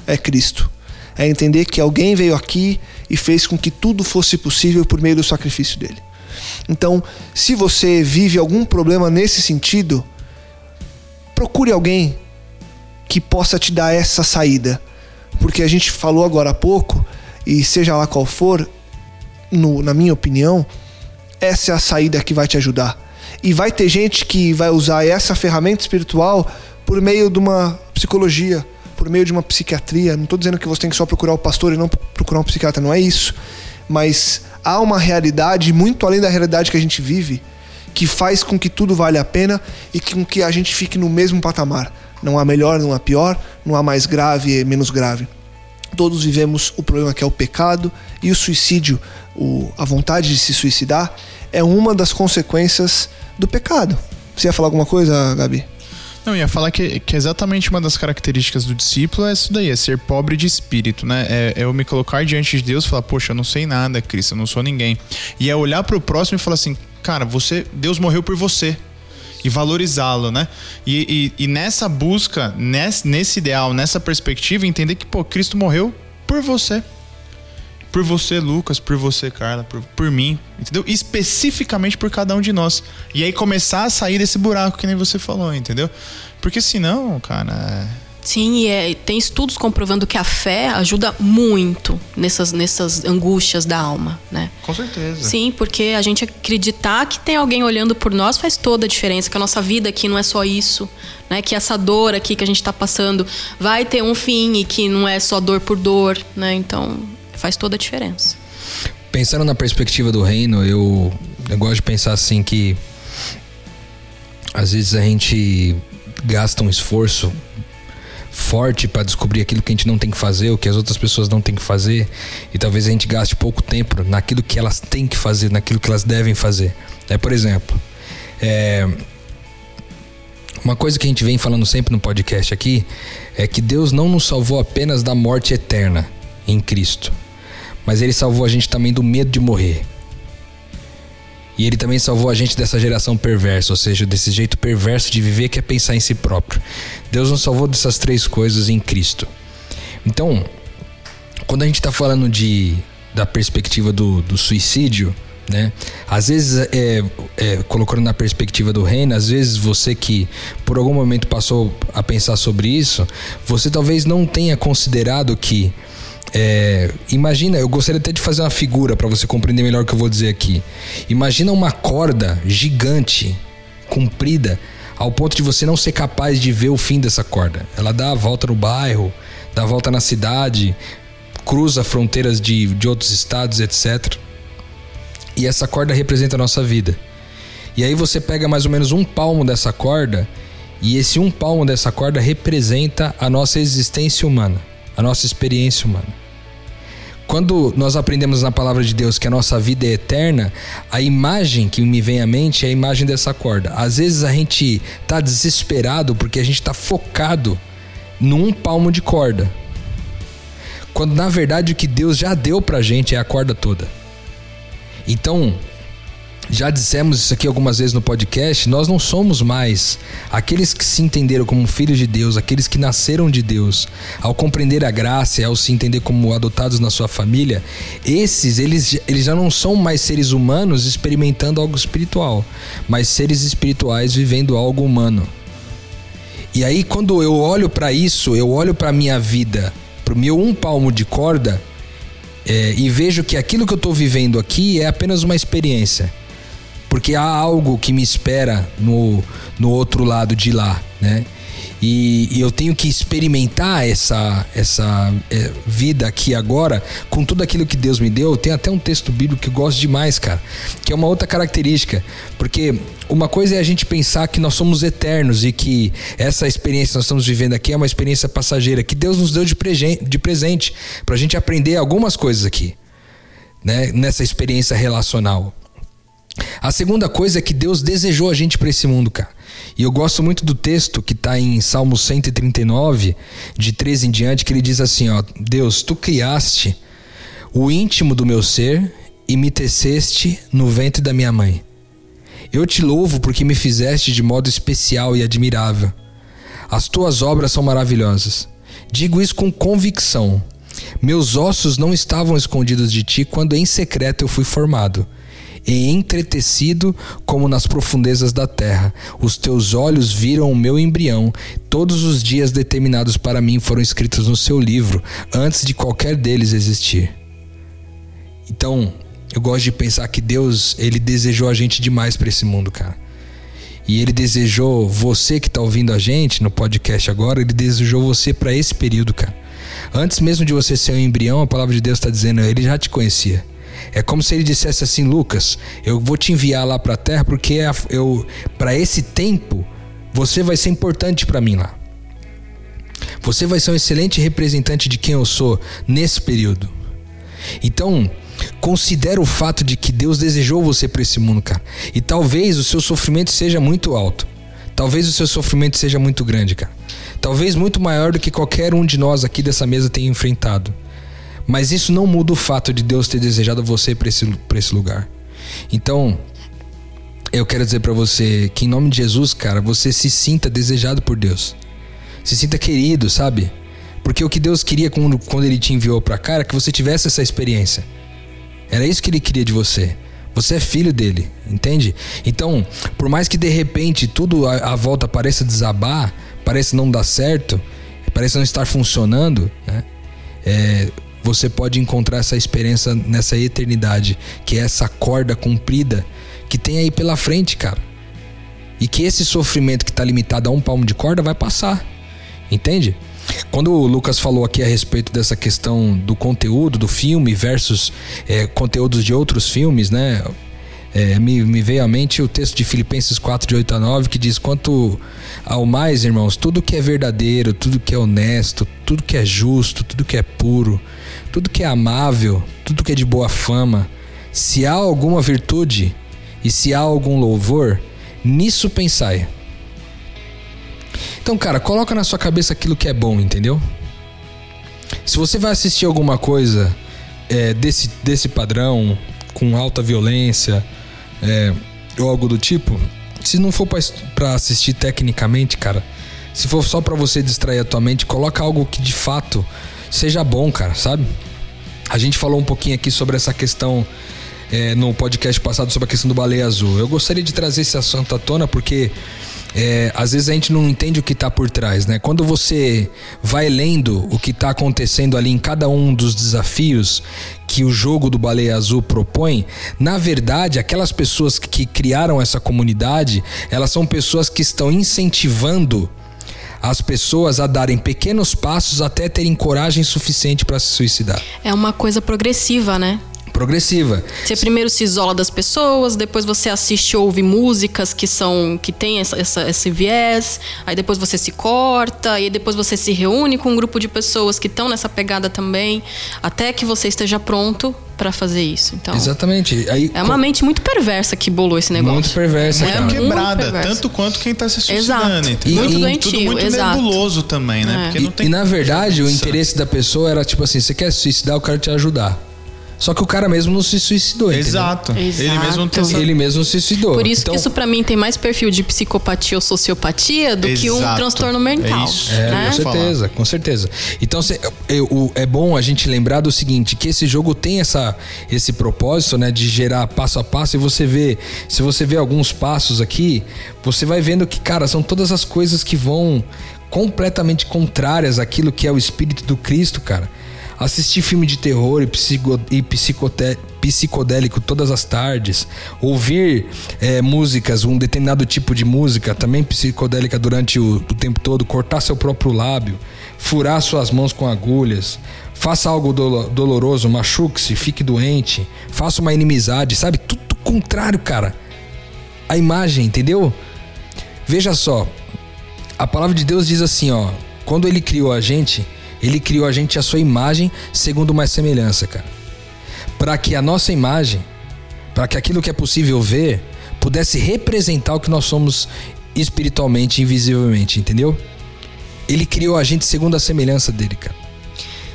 é Cristo. É entender que alguém veio aqui e fez com que tudo fosse possível por meio do sacrifício dele. Então, se você vive algum problema nesse sentido, procure alguém que possa te dar essa saída. Porque a gente falou agora há pouco, e seja lá qual for, no, na minha opinião, essa é a saída que vai te ajudar. E vai ter gente que vai usar essa ferramenta espiritual por meio de uma psicologia, por meio de uma psiquiatria. Não estou dizendo que você tem que só procurar o pastor e não procurar um psiquiatra, não é isso. Mas há uma realidade muito além da realidade que a gente vive que faz com que tudo valha a pena e com que a gente fique no mesmo patamar. Não há melhor, não há pior, não há mais grave e menos grave. Todos vivemos o problema que é o pecado e o suicídio, o, a vontade de se suicidar, é uma das consequências do pecado. Você ia falar alguma coisa, Gabi? Não, ia falar que, que exatamente uma das características do discípulo é isso daí, é ser pobre de espírito, né? É, é eu me colocar diante de Deus e falar, poxa, eu não sei nada, Cristo, eu não sou ninguém. E é olhar para o próximo e falar assim, cara, você, Deus morreu por você e valorizá-lo, né? E, e, e, nessa busca, nesse, nesse ideal, nessa perspectiva, entender que, pô, Cristo morreu por você. Por você, Lucas, por você, Carla, por, por mim, entendeu? Especificamente por cada um de nós. E aí começar a sair desse buraco que nem você falou, entendeu? Porque senão, cara. Sim, e é, tem estudos comprovando que a fé ajuda muito nessas, nessas angústias da alma, né? Com certeza. Sim, porque a gente acreditar que tem alguém olhando por nós faz toda a diferença, que a nossa vida aqui não é só isso, né? Que essa dor aqui que a gente está passando vai ter um fim e que não é só dor por dor, né? Então, faz toda a diferença. Pensando na perspectiva do reino, eu, eu gosto de pensar assim que às vezes a gente gasta um esforço forte para descobrir aquilo que a gente não tem que fazer, o que as outras pessoas não têm que fazer, e talvez a gente gaste pouco tempo naquilo que elas têm que fazer, naquilo que elas devem fazer. É, por exemplo, é, uma coisa que a gente vem falando sempre no podcast aqui é que Deus não nos salvou apenas da morte eterna em Cristo. Mas ele salvou a gente também do medo de morrer. E ele também salvou a gente dessa geração perversa, ou seja, desse jeito perverso de viver que é pensar em si próprio. Deus nos salvou dessas três coisas em Cristo. Então, quando a gente está falando de, da perspectiva do, do suicídio, né? Às vezes, é, é, colocando na perspectiva do reino, às vezes você que por algum momento passou a pensar sobre isso, você talvez não tenha considerado que é, imagina, eu gostaria até de fazer uma figura para você compreender melhor o que eu vou dizer aqui. Imagina uma corda gigante, comprida, ao ponto de você não ser capaz de ver o fim dessa corda. Ela dá a volta no bairro, dá a volta na cidade, cruza fronteiras de, de outros estados, etc. E essa corda representa a nossa vida. E aí você pega mais ou menos um palmo dessa corda, e esse um palmo dessa corda representa a nossa existência humana a nossa experiência humana. Quando nós aprendemos na palavra de Deus que a nossa vida é eterna, a imagem que me vem à mente é a imagem dessa corda. Às vezes a gente está desesperado porque a gente está focado num palmo de corda. Quando na verdade o que Deus já deu pra gente é a corda toda. Então, já dissemos isso aqui algumas vezes no podcast, nós não somos mais aqueles que se entenderam como filhos de Deus, aqueles que nasceram de Deus, ao compreender a graça, ao se entender como adotados na sua família, esses eles, eles já não são mais seres humanos experimentando algo espiritual, mas seres espirituais vivendo algo humano. E aí quando eu olho para isso, eu olho para minha vida, para o meu um palmo de corda, é, e vejo que aquilo que eu estou vivendo aqui é apenas uma experiência porque há algo que me espera no, no outro lado de lá, né? E, e eu tenho que experimentar essa, essa é, vida aqui agora com tudo aquilo que Deus me deu. Tem até um texto bíblico que eu gosto demais, cara, que é uma outra característica. Porque uma coisa é a gente pensar que nós somos eternos e que essa experiência que nós estamos vivendo aqui é uma experiência passageira, que Deus nos deu de, de presente para a gente aprender algumas coisas aqui, né? nessa experiência relacional. A segunda coisa é que Deus desejou a gente para esse mundo, cara. E eu gosto muito do texto que está em Salmo 139, de 13 em diante, que ele diz assim: ó, Deus, tu criaste o íntimo do meu ser e me teceste no ventre da minha mãe. Eu te louvo porque me fizeste de modo especial e admirável. As tuas obras são maravilhosas. Digo isso com convicção. Meus ossos não estavam escondidos de ti quando em secreto eu fui formado e entretecido como nas profundezas da terra. Os teus olhos viram o meu embrião. Todos os dias determinados para mim foram escritos no seu livro, antes de qualquer deles existir. Então, eu gosto de pensar que Deus, ele desejou a gente demais para esse mundo, cara. E ele desejou você que está ouvindo a gente no podcast agora, ele desejou você para esse período, cara. Antes mesmo de você ser um embrião, a palavra de Deus está dizendo, ele já te conhecia. É como se ele dissesse assim, Lucas, eu vou te enviar lá para a terra porque eu para esse tempo você vai ser importante para mim lá. Você vai ser um excelente representante de quem eu sou nesse período. Então, considera o fato de que Deus desejou você para esse mundo, cara. E talvez o seu sofrimento seja muito alto. Talvez o seu sofrimento seja muito grande, cara. Talvez muito maior do que qualquer um de nós aqui dessa mesa tenha enfrentado. Mas isso não muda o fato de Deus ter desejado você para esse, esse lugar. Então, eu quero dizer para você que em nome de Jesus, cara, você se sinta desejado por Deus. Se sinta querido, sabe? Porque o que Deus queria quando, quando ele te enviou para cá era que você tivesse essa experiência. Era isso que ele queria de você. Você é filho dele, entende? Então, por mais que de repente tudo à, à volta pareça desabar, pareça não dar certo, pareça não estar funcionando, né? É, você pode encontrar essa experiência nessa eternidade, que é essa corda comprida que tem aí pela frente, cara. E que esse sofrimento que está limitado a um palmo de corda vai passar. Entende? Quando o Lucas falou aqui a respeito dessa questão do conteúdo do filme versus é, conteúdos de outros filmes, né? É, me, me, veio à mente o texto de Filipenses 4, de 8 a 9, que diz: Quanto ao mais, irmãos, tudo que é verdadeiro, tudo que é honesto, tudo que é justo, tudo que é puro, tudo que é amável, tudo que é de boa fama, se há alguma virtude e se há algum louvor, nisso pensai. Então, cara, coloca na sua cabeça aquilo que é bom, entendeu? Se você vai assistir alguma coisa é, desse, desse padrão, com alta violência, é, ou algo do tipo, se não for para assistir tecnicamente, cara, se for só para você distrair a tua mente, coloca algo que de fato seja bom, cara, sabe? A gente falou um pouquinho aqui sobre essa questão é, no podcast passado sobre a questão do baleia azul. Eu gostaria de trazer esse assunto à tona porque é, às vezes a gente não entende o que está por trás, né? Quando você vai lendo o que está acontecendo ali em cada um dos desafios que o jogo do Baleia Azul propõe, na verdade, aquelas pessoas que criaram essa comunidade, elas são pessoas que estão incentivando as pessoas a darem pequenos passos até terem coragem suficiente para se suicidar. É uma coisa progressiva, né? Progressiva. Você primeiro se isola das pessoas, depois você assiste ou ouve músicas que são que tem essa, essa, esse viés, aí depois você se corta, e depois você se reúne com um grupo de pessoas que estão nessa pegada também, até que você esteja pronto para fazer isso. Então, Exatamente. Aí, é uma mente muito perversa que bolou esse negócio. Muito perversa, é cara. quebrada, perversa. tanto quanto quem tá se suicidando. Exato. E, muito doentio, tudo muito exato. nebuloso também, né? É. Porque não tem e, e na verdade, o interesse da pessoa era tipo assim, você quer se suicidar, eu quero te ajudar. Só que o cara mesmo não se suicidou. Exato. Exato. Ele mesmo tentou. Ele mesmo se suicidou. Por isso então, que isso para mim tem mais perfil de psicopatia ou sociopatia do Exato. que um transtorno mental. É, isso. é né? com certeza, com certeza. Então cê, eu, é bom a gente lembrar do seguinte, que esse jogo tem essa, esse propósito, né, de gerar passo a passo e você vê, se você vê alguns passos aqui, você vai vendo que, cara, são todas as coisas que vão completamente contrárias àquilo que é o espírito do Cristo, cara assistir filme de terror e, psico, e psicote, psicodélico todas as tardes, ouvir é, músicas, um determinado tipo de música, também psicodélica durante o, o tempo todo, cortar seu próprio lábio, furar suas mãos com agulhas, faça algo dolo, doloroso, machuque-se, fique doente, faça uma inimizade, sabe? Tudo contrário, cara. A imagem, entendeu? Veja só, a palavra de Deus diz assim, ó, quando ele criou a gente, ele criou a gente à sua imagem, segundo uma semelhança, cara. Para que a nossa imagem, para que aquilo que é possível ver, pudesse representar o que nós somos espiritualmente, invisivelmente, entendeu? Ele criou a gente segundo a semelhança dele, cara.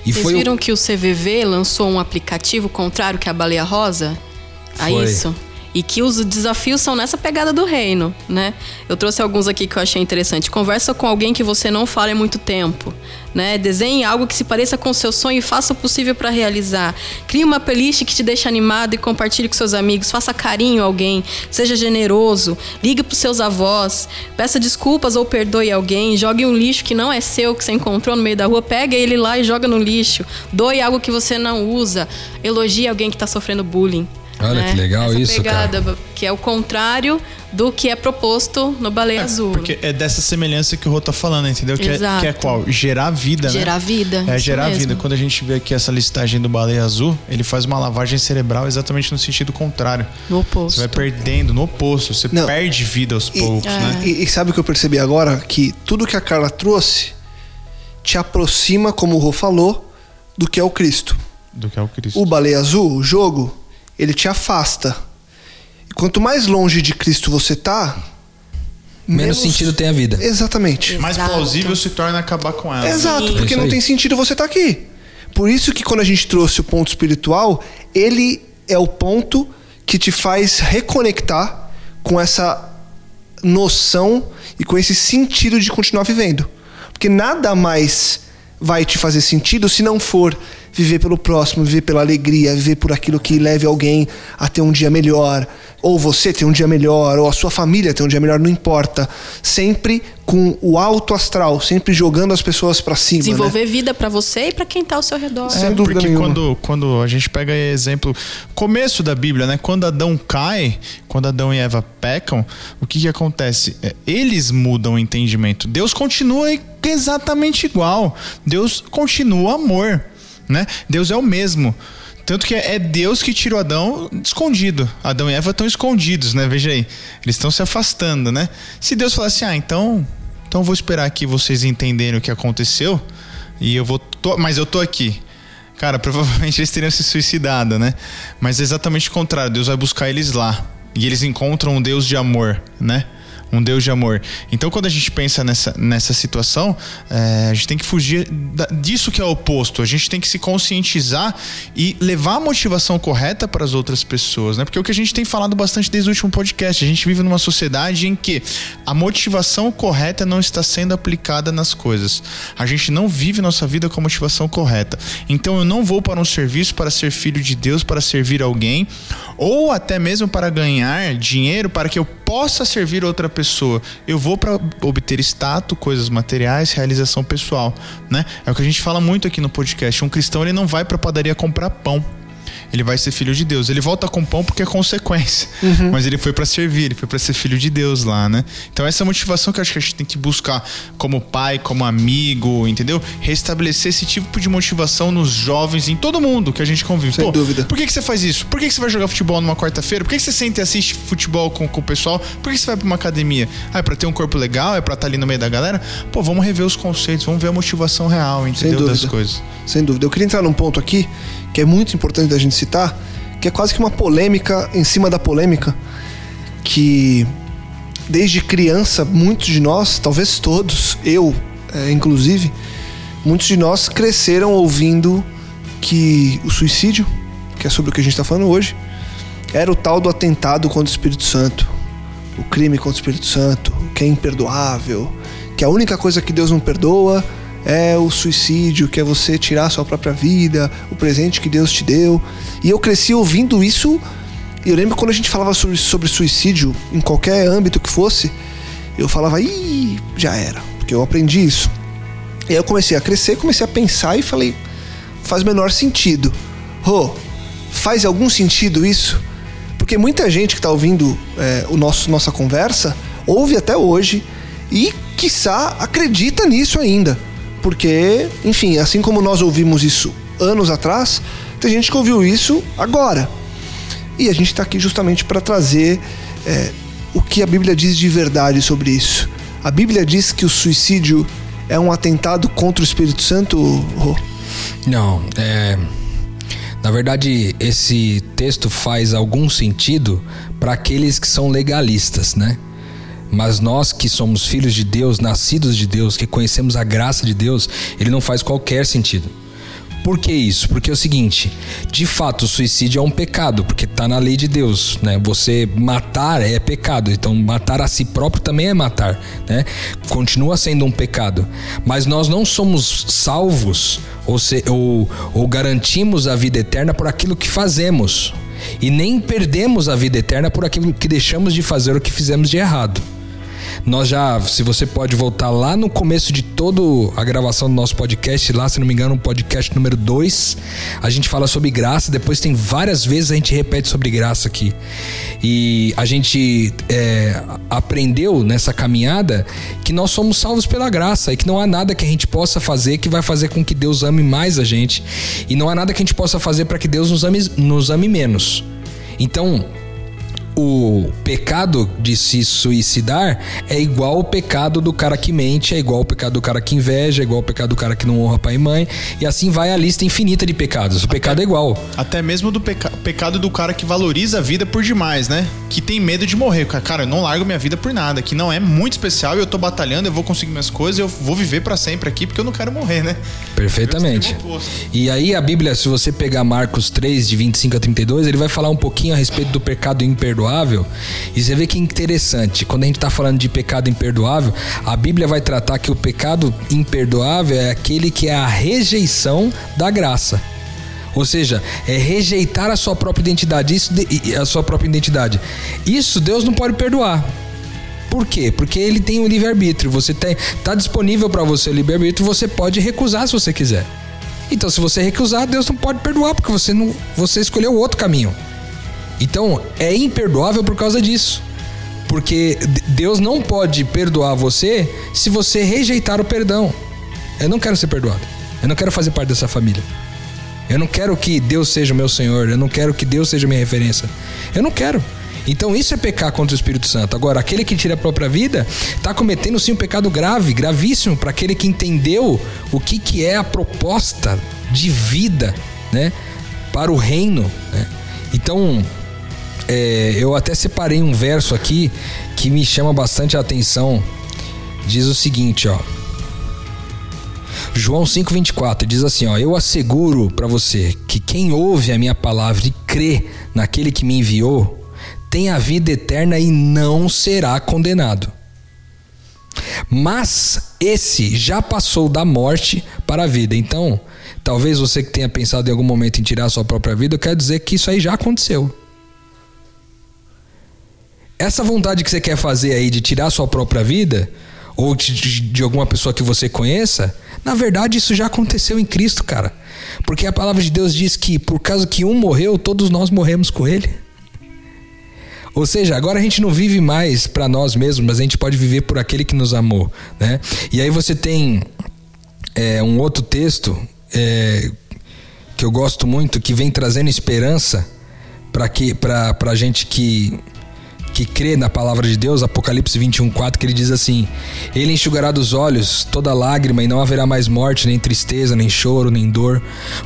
E Vocês viram o... que o CVV lançou um aplicativo contrário que a Baleia Rosa? A foi. isso? E que os desafios são nessa pegada do reino, né? Eu trouxe alguns aqui que eu achei interessante. Conversa com alguém que você não fala há muito tempo, né? Desenhe algo que se pareça com o seu sonho e faça o possível para realizar. Crie uma playlist que te deixe animado e compartilhe com seus amigos. Faça carinho a alguém, seja generoso, ligue para os seus avós, peça desculpas ou perdoe alguém, jogue um lixo que não é seu, que você encontrou no meio da rua, pega ele lá e joga no lixo. Doe algo que você não usa. Elogie alguém que está sofrendo bullying. Olha né? que legal Essa isso, pegada, cara. Que é o contrário do que é proposto no Baleia é, Azul. Porque é dessa semelhança que o Rô tá falando, entendeu? Que é, que é, qual? Gerar vida, gerar né? vida. É gerar mesmo. vida. Quando a gente vê aqui essa listagem do Baleia Azul, ele faz uma lavagem cerebral exatamente no sentido contrário. No oposto. Você vai perdendo, no oposto. Você Não. perde vida aos poucos, e, né? E, e sabe o que eu percebi agora? Que tudo que a Carla trouxe te aproxima, como o Rô falou, do que é o Cristo. Do que é o Cristo. O Baleia Azul, o jogo, ele te afasta e quanto mais longe de Cristo você tá, menos, menos sentido tem a vida. Exatamente. Mais plausível se torna acabar com ela. Exato, porque não tem sentido você estar tá aqui. Por isso que quando a gente trouxe o ponto espiritual, ele é o ponto que te faz reconectar com essa noção e com esse sentido de continuar vivendo. Porque nada mais vai te fazer sentido se não for viver pelo próximo, viver pela alegria, viver por aquilo que leve alguém a ter um dia melhor, ou você ter um dia melhor, ou a sua família ter um dia melhor, não importa. Sempre com o alto astral, sempre jogando as pessoas para cima. Desenvolver né? vida para você e para quem tá ao seu redor. Sem é, dúvida porque nenhuma. quando, quando a gente pega exemplo, começo da Bíblia, né? Quando Adão cai, quando Adão e Eva pecam, o que que acontece? É, eles mudam o entendimento. Deus continua exatamente igual. Deus continua amor né? Deus é o mesmo. Tanto que é Deus que tirou Adão escondido. Adão e Eva estão escondidos, né? Veja aí. Eles estão se afastando, né? Se Deus falasse, ah, então, então vou esperar que vocês entenderem o que aconteceu e eu vou. Tô, mas eu tô aqui. Cara, provavelmente eles teriam se suicidado, né? Mas é exatamente o contrário. Deus vai buscar eles lá. E eles encontram um Deus de amor, né? Um Deus de amor. Então, quando a gente pensa nessa, nessa situação, é, a gente tem que fugir da, disso que é oposto. A gente tem que se conscientizar e levar a motivação correta para as outras pessoas, né? Porque é o que a gente tem falado bastante desde o último podcast. A gente vive numa sociedade em que a motivação correta não está sendo aplicada nas coisas. A gente não vive nossa vida com a motivação correta. Então, eu não vou para um serviço para ser filho de Deus, para servir alguém, ou até mesmo para ganhar dinheiro para que eu possa servir outra pessoa. Eu vou para obter status, coisas materiais, realização pessoal, né? É o que a gente fala muito aqui no podcast. Um cristão ele não vai para padaria comprar pão ele vai ser filho de Deus. Ele volta com pão porque é consequência. Uhum. Mas ele foi para servir, ele foi para ser filho de Deus lá, né? Então essa é a motivação que eu acho que a gente tem que buscar como pai, como amigo, entendeu? Restabelecer esse tipo de motivação nos jovens, em todo mundo que a gente convive. Sem Pô, dúvida. Por que, que você faz isso? Por que, que você vai jogar futebol numa quarta-feira? Por que, que você sente e assiste futebol com, com o pessoal? Por que você vai pra uma academia? Ah, é pra ter um corpo legal? É pra estar tá ali no meio da galera? Pô, vamos rever os conceitos, vamos ver a motivação real, entendeu? Das coisas. Sem dúvida. Eu queria entrar num ponto aqui que é muito importante da gente citar, que é quase que uma polêmica em cima da polêmica, que desde criança, muitos de nós, talvez todos, eu é, inclusive, muitos de nós cresceram ouvindo que o suicídio, que é sobre o que a gente está falando hoje, era o tal do atentado contra o Espírito Santo, o crime contra o Espírito Santo, que é imperdoável, que a única coisa que Deus não perdoa é o suicídio, que é você tirar sua própria vida, o presente que Deus te deu. E eu cresci ouvindo isso. E eu lembro quando a gente falava sobre, sobre suicídio, em qualquer âmbito que fosse, eu falava, ih, já era, porque eu aprendi isso. E aí eu comecei a crescer, comecei a pensar e falei, faz menor sentido. Rô, faz algum sentido isso? Porque muita gente que está ouvindo é, o nosso nossa conversa ouve até hoje e, quiçá, acredita nisso ainda. Porque, enfim, assim como nós ouvimos isso anos atrás, tem gente que ouviu isso agora. E a gente está aqui justamente para trazer é, o que a Bíblia diz de verdade sobre isso. A Bíblia diz que o suicídio é um atentado contra o Espírito Santo? Rô? Não, é. Na verdade, esse texto faz algum sentido para aqueles que são legalistas, né? Mas nós que somos filhos de Deus, nascidos de Deus, que conhecemos a graça de Deus, ele não faz qualquer sentido. Por que isso? Porque é o seguinte, de fato, o suicídio é um pecado, porque está na lei de Deus, né? Você matar é pecado, então matar a si próprio também é matar, né? Continua sendo um pecado, mas nós não somos salvos ou, se, ou, ou garantimos a vida eterna por aquilo que fazemos e nem perdemos a vida eterna por aquilo que deixamos de fazer ou que fizemos de errado. Nós já, se você pode voltar lá no começo de toda a gravação do nosso podcast, lá, se não me engano, no podcast número 2, a gente fala sobre graça, depois tem várias vezes a gente repete sobre graça aqui. E a gente é, aprendeu nessa caminhada que nós somos salvos pela graça e que não há nada que a gente possa fazer que vai fazer com que Deus ame mais a gente. E não há nada que a gente possa fazer para que Deus nos ame, nos ame menos. Então, o pecado de se suicidar é igual o pecado do cara que mente, é igual o pecado do cara que inveja, é igual o pecado do cara que não honra pai e mãe, e assim vai a lista infinita de pecados. O até, pecado é igual. Até mesmo do peca pecado do cara que valoriza a vida por demais, né? Que tem medo de morrer. Cara, eu não largo minha vida por nada, que não é muito especial, eu tô batalhando, eu vou conseguir minhas coisas, eu vou viver para sempre aqui porque eu não quero morrer, né? Perfeitamente. E aí a Bíblia, se você pegar Marcos 3 de 25 a 32, ele vai falar um pouquinho a respeito do pecado imperdoável imperdoável. E você vê que interessante, quando a gente está falando de pecado imperdoável, a Bíblia vai tratar que o pecado imperdoável é aquele que é a rejeição da graça. Ou seja, é rejeitar a sua própria identidade, isso a sua própria identidade. Isso Deus não pode perdoar. Por quê? Porque ele tem o um livre-arbítrio. Você tem, tá disponível para você o livre-arbítrio, você pode recusar se você quiser. Então, se você recusar, Deus não pode perdoar, porque você não, você escolheu outro caminho. Então, é imperdoável por causa disso. Porque Deus não pode perdoar você se você rejeitar o perdão. Eu não quero ser perdoado. Eu não quero fazer parte dessa família. Eu não quero que Deus seja o meu Senhor. Eu não quero que Deus seja minha referência. Eu não quero. Então isso é pecar contra o Espírito Santo. Agora, aquele que tira a própria vida está cometendo sim um pecado grave, gravíssimo, para aquele que entendeu o que, que é a proposta de vida, né? Para o reino. Né? Então, é, eu até separei um verso aqui que me chama bastante a atenção. Diz o seguinte, ó. João 5:24 diz assim, ó: Eu asseguro para você que quem ouve a minha palavra e crê naquele que me enviou, tem a vida eterna e não será condenado. Mas esse já passou da morte para a vida. Então, talvez você que tenha pensado em algum momento em tirar a sua própria vida, eu quero dizer que isso aí já aconteceu. Essa vontade que você quer fazer aí de tirar sua própria vida, ou de, de, alguma pessoa que você conheça, na verdade isso já aconteceu em Cristo, cara. Porque a palavra de Deus diz que por causa que um morreu, todos nós morremos com ele. Ou seja, agora a gente não vive mais para nós mesmos, mas a gente pode viver por aquele que nos amou, né? E aí você tem é, um outro texto é, que eu gosto muito, que vem trazendo esperança para que para gente que que crê na palavra de Deus, Apocalipse 21:4, que ele diz assim: Ele enxugará dos olhos toda lágrima e não haverá mais morte, nem tristeza, nem choro, nem dor,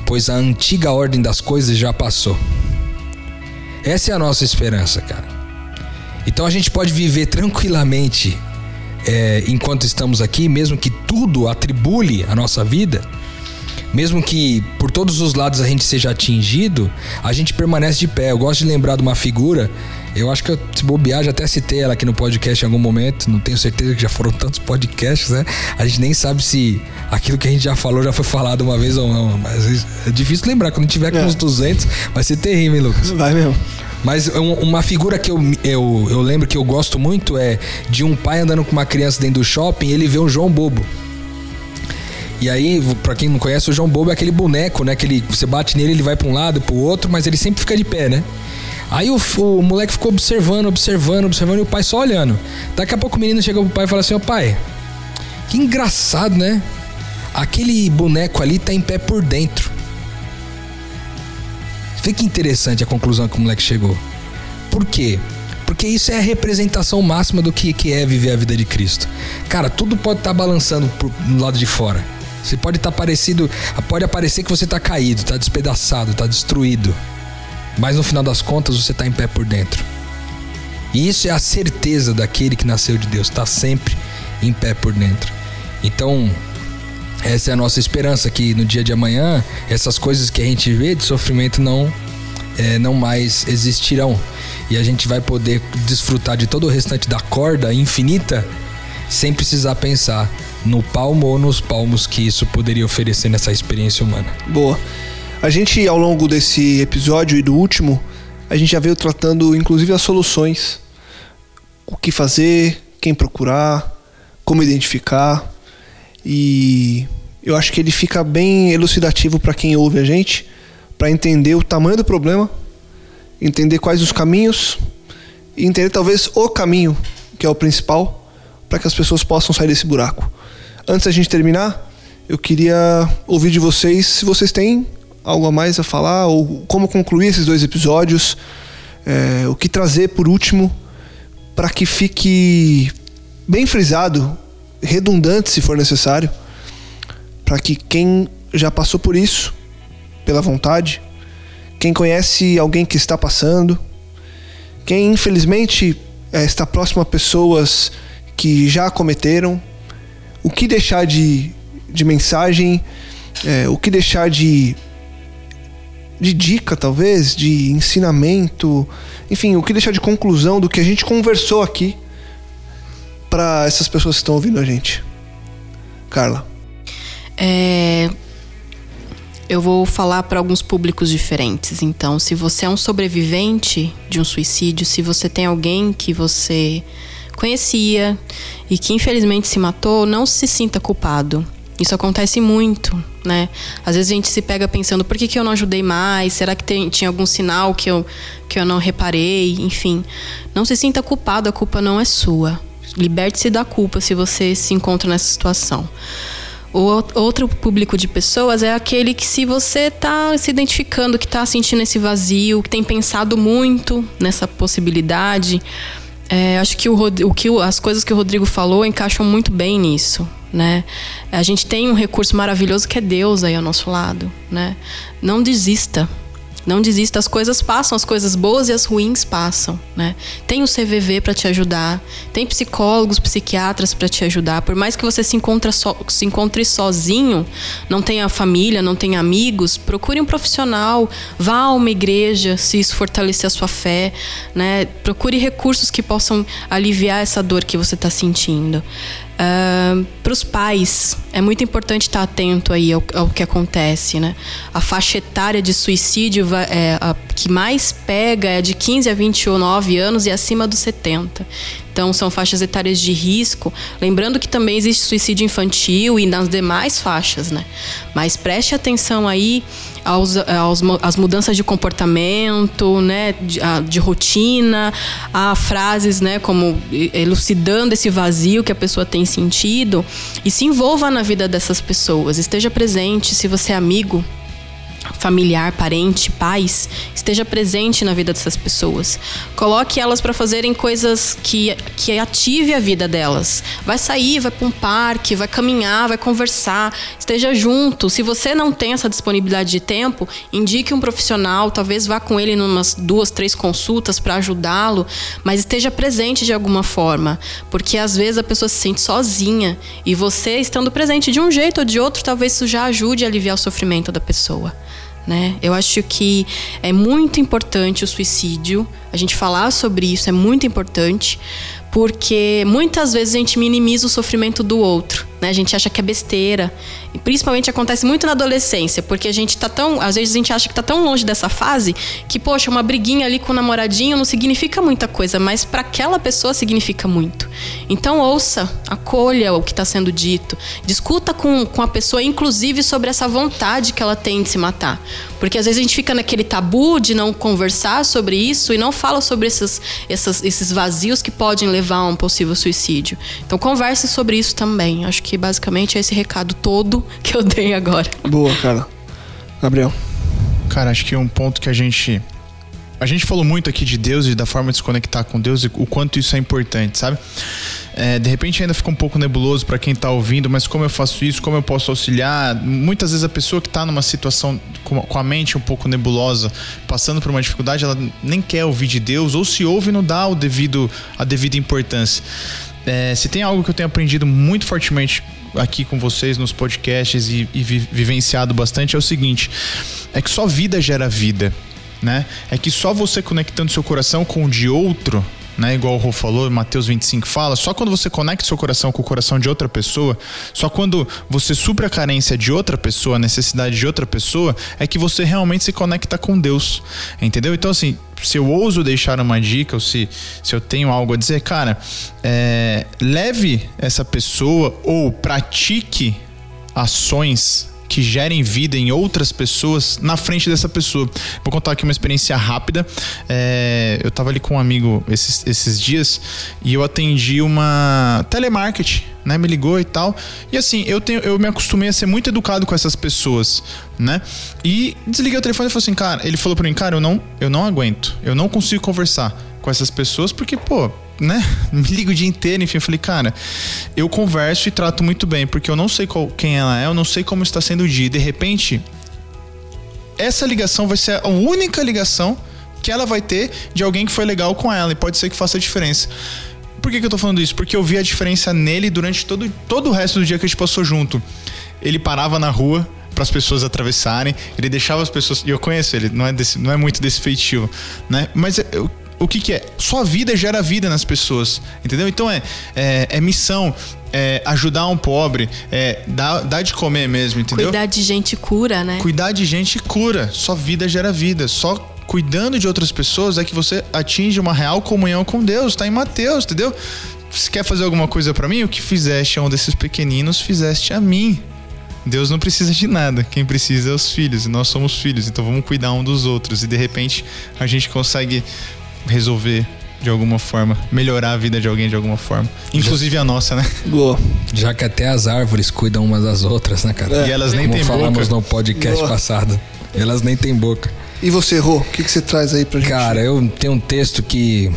pois a antiga ordem das coisas já passou. Essa é a nossa esperança, cara. Então a gente pode viver tranquilamente é, enquanto estamos aqui, mesmo que tudo atribule a nossa vida, mesmo que por todos os lados a gente seja atingido, a gente permanece de pé. Eu gosto de lembrar de uma figura eu acho que eu, se bobear, já até citei ela aqui no podcast em algum momento. Não tenho certeza que já foram tantos podcasts, né? A gente nem sabe se aquilo que a gente já falou já foi falado uma vez ou não. Mas é difícil lembrar. Quando tiver com é. uns 200, vai ser terrível, hein, Lucas? Vai mesmo. Mas uma figura que eu, eu, eu lembro que eu gosto muito é de um pai andando com uma criança dentro do shopping e ele vê um João Bobo. E aí, pra quem não conhece, o João Bobo é aquele boneco, né? Que ele, você bate nele, ele vai pra um lado, pro outro, mas ele sempre fica de pé, né? Aí o, o moleque ficou observando, observando, observando e o pai só olhando. Daqui a pouco o menino chega pro pai e fala assim: Ô pai, que engraçado, né? Aquele boneco ali tá em pé por dentro. Que interessante a conclusão que o moleque chegou. Por quê? Porque isso é a representação máxima do que, que é viver a vida de Cristo. Cara, tudo pode estar tá balançando pro, no lado de fora. Você pode estar tá parecido, pode aparecer que você está caído, está despedaçado, está destruído. Mas no final das contas você está em pé por dentro. E isso é a certeza daquele que nasceu de Deus, está sempre em pé por dentro. Então, essa é a nossa esperança que no dia de amanhã essas coisas que a gente vê de sofrimento não é, não mais existirão e a gente vai poder desfrutar de todo o restante da corda infinita sem precisar pensar no palmo ou nos palmos que isso poderia oferecer nessa experiência humana. Boa. A gente ao longo desse episódio e do último, a gente já veio tratando inclusive as soluções, o que fazer, quem procurar, como identificar e eu acho que ele fica bem elucidativo para quem ouve a gente, para entender o tamanho do problema, entender quais os caminhos e entender talvez o caminho, que é o principal, para que as pessoas possam sair desse buraco. Antes da gente terminar, eu queria ouvir de vocês se vocês têm algo a mais a falar ou como concluir esses dois episódios, é, o que trazer por último para que fique bem frisado, redundante se for necessário para que quem já passou por isso, pela vontade, quem conhece alguém que está passando, quem infelizmente é, está próximo a pessoas que já cometeram, o que deixar de, de mensagem, é, o que deixar de, de dica, talvez, de ensinamento, enfim, o que deixar de conclusão do que a gente conversou aqui para essas pessoas que estão ouvindo a gente. Carla. É, eu vou falar para alguns públicos diferentes. Então, se você é um sobrevivente de um suicídio, se você tem alguém que você conhecia e que infelizmente se matou, não se sinta culpado. Isso acontece muito, né? Às vezes a gente se pega pensando, por que, que eu não ajudei mais? Será que tem, tinha algum sinal que eu, que eu não reparei? Enfim, não se sinta culpado, a culpa não é sua. Liberte-se da culpa se você se encontra nessa situação. O outro público de pessoas é aquele que, se você está se identificando, que está sentindo esse vazio, que tem pensado muito nessa possibilidade, é, acho que, o, o que as coisas que o Rodrigo falou encaixam muito bem nisso. Né? A gente tem um recurso maravilhoso que é Deus aí ao nosso lado. Né? Não desista. Não desista, as coisas passam, as coisas boas e as ruins passam, né? Tem o CVV para te ajudar, tem psicólogos, psiquiatras para te ajudar. Por mais que você se, encontre so, se encontre sozinho, não tenha família, não tenha amigos, procure um profissional, vá a uma igreja, se isso fortalecer a sua fé, né? Procure recursos que possam aliviar essa dor que você está sentindo. Uh, para os pais, é muito importante estar atento aí ao, ao, que acontece, né? A faixa etária de suicídio é, a que mais pega é de 15 a 29 anos e acima dos 70. Então, são faixas etárias de risco. Lembrando que também existe suicídio infantil e nas demais faixas, né? Mas preste atenção aí aos, aos, às mudanças de comportamento, né? De, a, de rotina, a frases, né? Como elucidando esse vazio que a pessoa tem sentido. E se envolva na vida dessas pessoas. Esteja presente. Se você é amigo, familiar, parente, pais, esteja presente na vida dessas pessoas. Coloque elas para fazerem coisas que, que ative a vida delas. Vai sair, vai para um parque, vai caminhar, vai conversar, esteja junto. Se você não tem essa disponibilidade de tempo, indique um profissional, talvez vá com ele em umas duas, três consultas para ajudá-lo, mas esteja presente de alguma forma, porque às vezes a pessoa se sente sozinha e você estando presente de um jeito ou de outro, talvez isso já ajude a aliviar o sofrimento da pessoa. Né? Eu acho que é muito importante o suicídio. A gente falar sobre isso é muito importante, porque muitas vezes a gente minimiza o sofrimento do outro, né? A gente acha que é besteira. E principalmente acontece muito na adolescência, porque a gente tá tão, às vezes a gente acha que tá tão longe dessa fase que, poxa, uma briguinha ali com o namoradinho não significa muita coisa, mas para aquela pessoa significa muito. Então ouça, acolha o que está sendo dito, discuta com, com a pessoa, inclusive sobre essa vontade que ela tem de se matar, porque às vezes a gente fica naquele tabu de não conversar sobre isso e não fala sobre esses, esses, esses vazios que podem levar a um possível suicídio. Então converse sobre isso também. Acho que basicamente é esse recado todo que eu dei agora. Boa, cara. Gabriel. Cara, acho que um ponto que a gente. A gente falou muito aqui de Deus e da forma de se conectar com Deus e o quanto isso é importante, sabe? É, de repente ainda fica um pouco nebuloso para quem tá ouvindo, mas como eu faço isso, como eu posso auxiliar? Muitas vezes a pessoa que tá numa situação com, com a mente um pouco nebulosa, passando por uma dificuldade, ela nem quer ouvir de Deus, ou se ouve não dá o devido, a devida importância. É, se tem algo que eu tenho aprendido muito fortemente aqui com vocês nos podcasts e, e vi, vivenciado bastante é o seguinte: é que só vida gera vida, né? É que só você conectando seu coração com o de outro né? Igual o Rô falou, Mateus 25 fala, só quando você conecta seu coração com o coração de outra pessoa, só quando você supra a carência de outra pessoa, a necessidade de outra pessoa, é que você realmente se conecta com Deus. Entendeu? Então, assim, se eu ouso deixar uma dica, ou se, se eu tenho algo a dizer, cara, é, leve essa pessoa ou pratique ações que gerem vida em outras pessoas na frente dessa pessoa. Vou contar aqui uma experiência rápida. É, eu estava ali com um amigo esses, esses dias e eu atendi uma telemarketing, né? Me ligou e tal. E assim, eu, tenho, eu me acostumei a ser muito educado com essas pessoas, né? E desliguei o telefone e falei assim, cara, ele falou para mim, cara, eu não, eu não aguento, eu não consigo conversar com essas pessoas porque, pô, né, me ligo o dia inteiro, enfim, eu falei, cara, eu converso e trato muito bem, porque eu não sei qual, quem ela é, eu não sei como está sendo o dia. E de repente, essa ligação vai ser a única ligação que ela vai ter de alguém que foi legal com ela e pode ser que faça a diferença. Por que, que eu tô falando isso? Porque eu vi a diferença nele durante todo, todo o resto do dia que a gente passou junto. Ele parava na rua, para as pessoas atravessarem. Ele deixava as pessoas. E eu conheço ele, não é, desse, não é muito desse feitio, né? Mas eu, o que, que é? Sua vida gera vida nas pessoas, entendeu? Então é, é, é missão, é ajudar um pobre, é dar, dar de comer mesmo, entendeu? Cuidar de gente cura, né? Cuidar de gente cura. Só vida gera vida. Só cuidando de outras pessoas é que você atinge uma real comunhão com Deus. Tá em Mateus, entendeu? Se quer fazer alguma coisa para mim, o que fizeste a um desses pequeninos, fizeste a mim. Deus não precisa de nada. Quem precisa é os filhos. E nós somos filhos. Então vamos cuidar um dos outros. E de repente a gente consegue resolver de alguma forma, melhorar a vida de alguém de alguma forma. Inclusive a nossa, né? Boa. Já que até as árvores cuidam umas das outras, né, cara? É. E elas nem Como têm falamos boca. no podcast Boa. passado. Elas nem têm boca. E você, Rô, o que, que você traz aí pra gente? Cara, eu tenho um texto que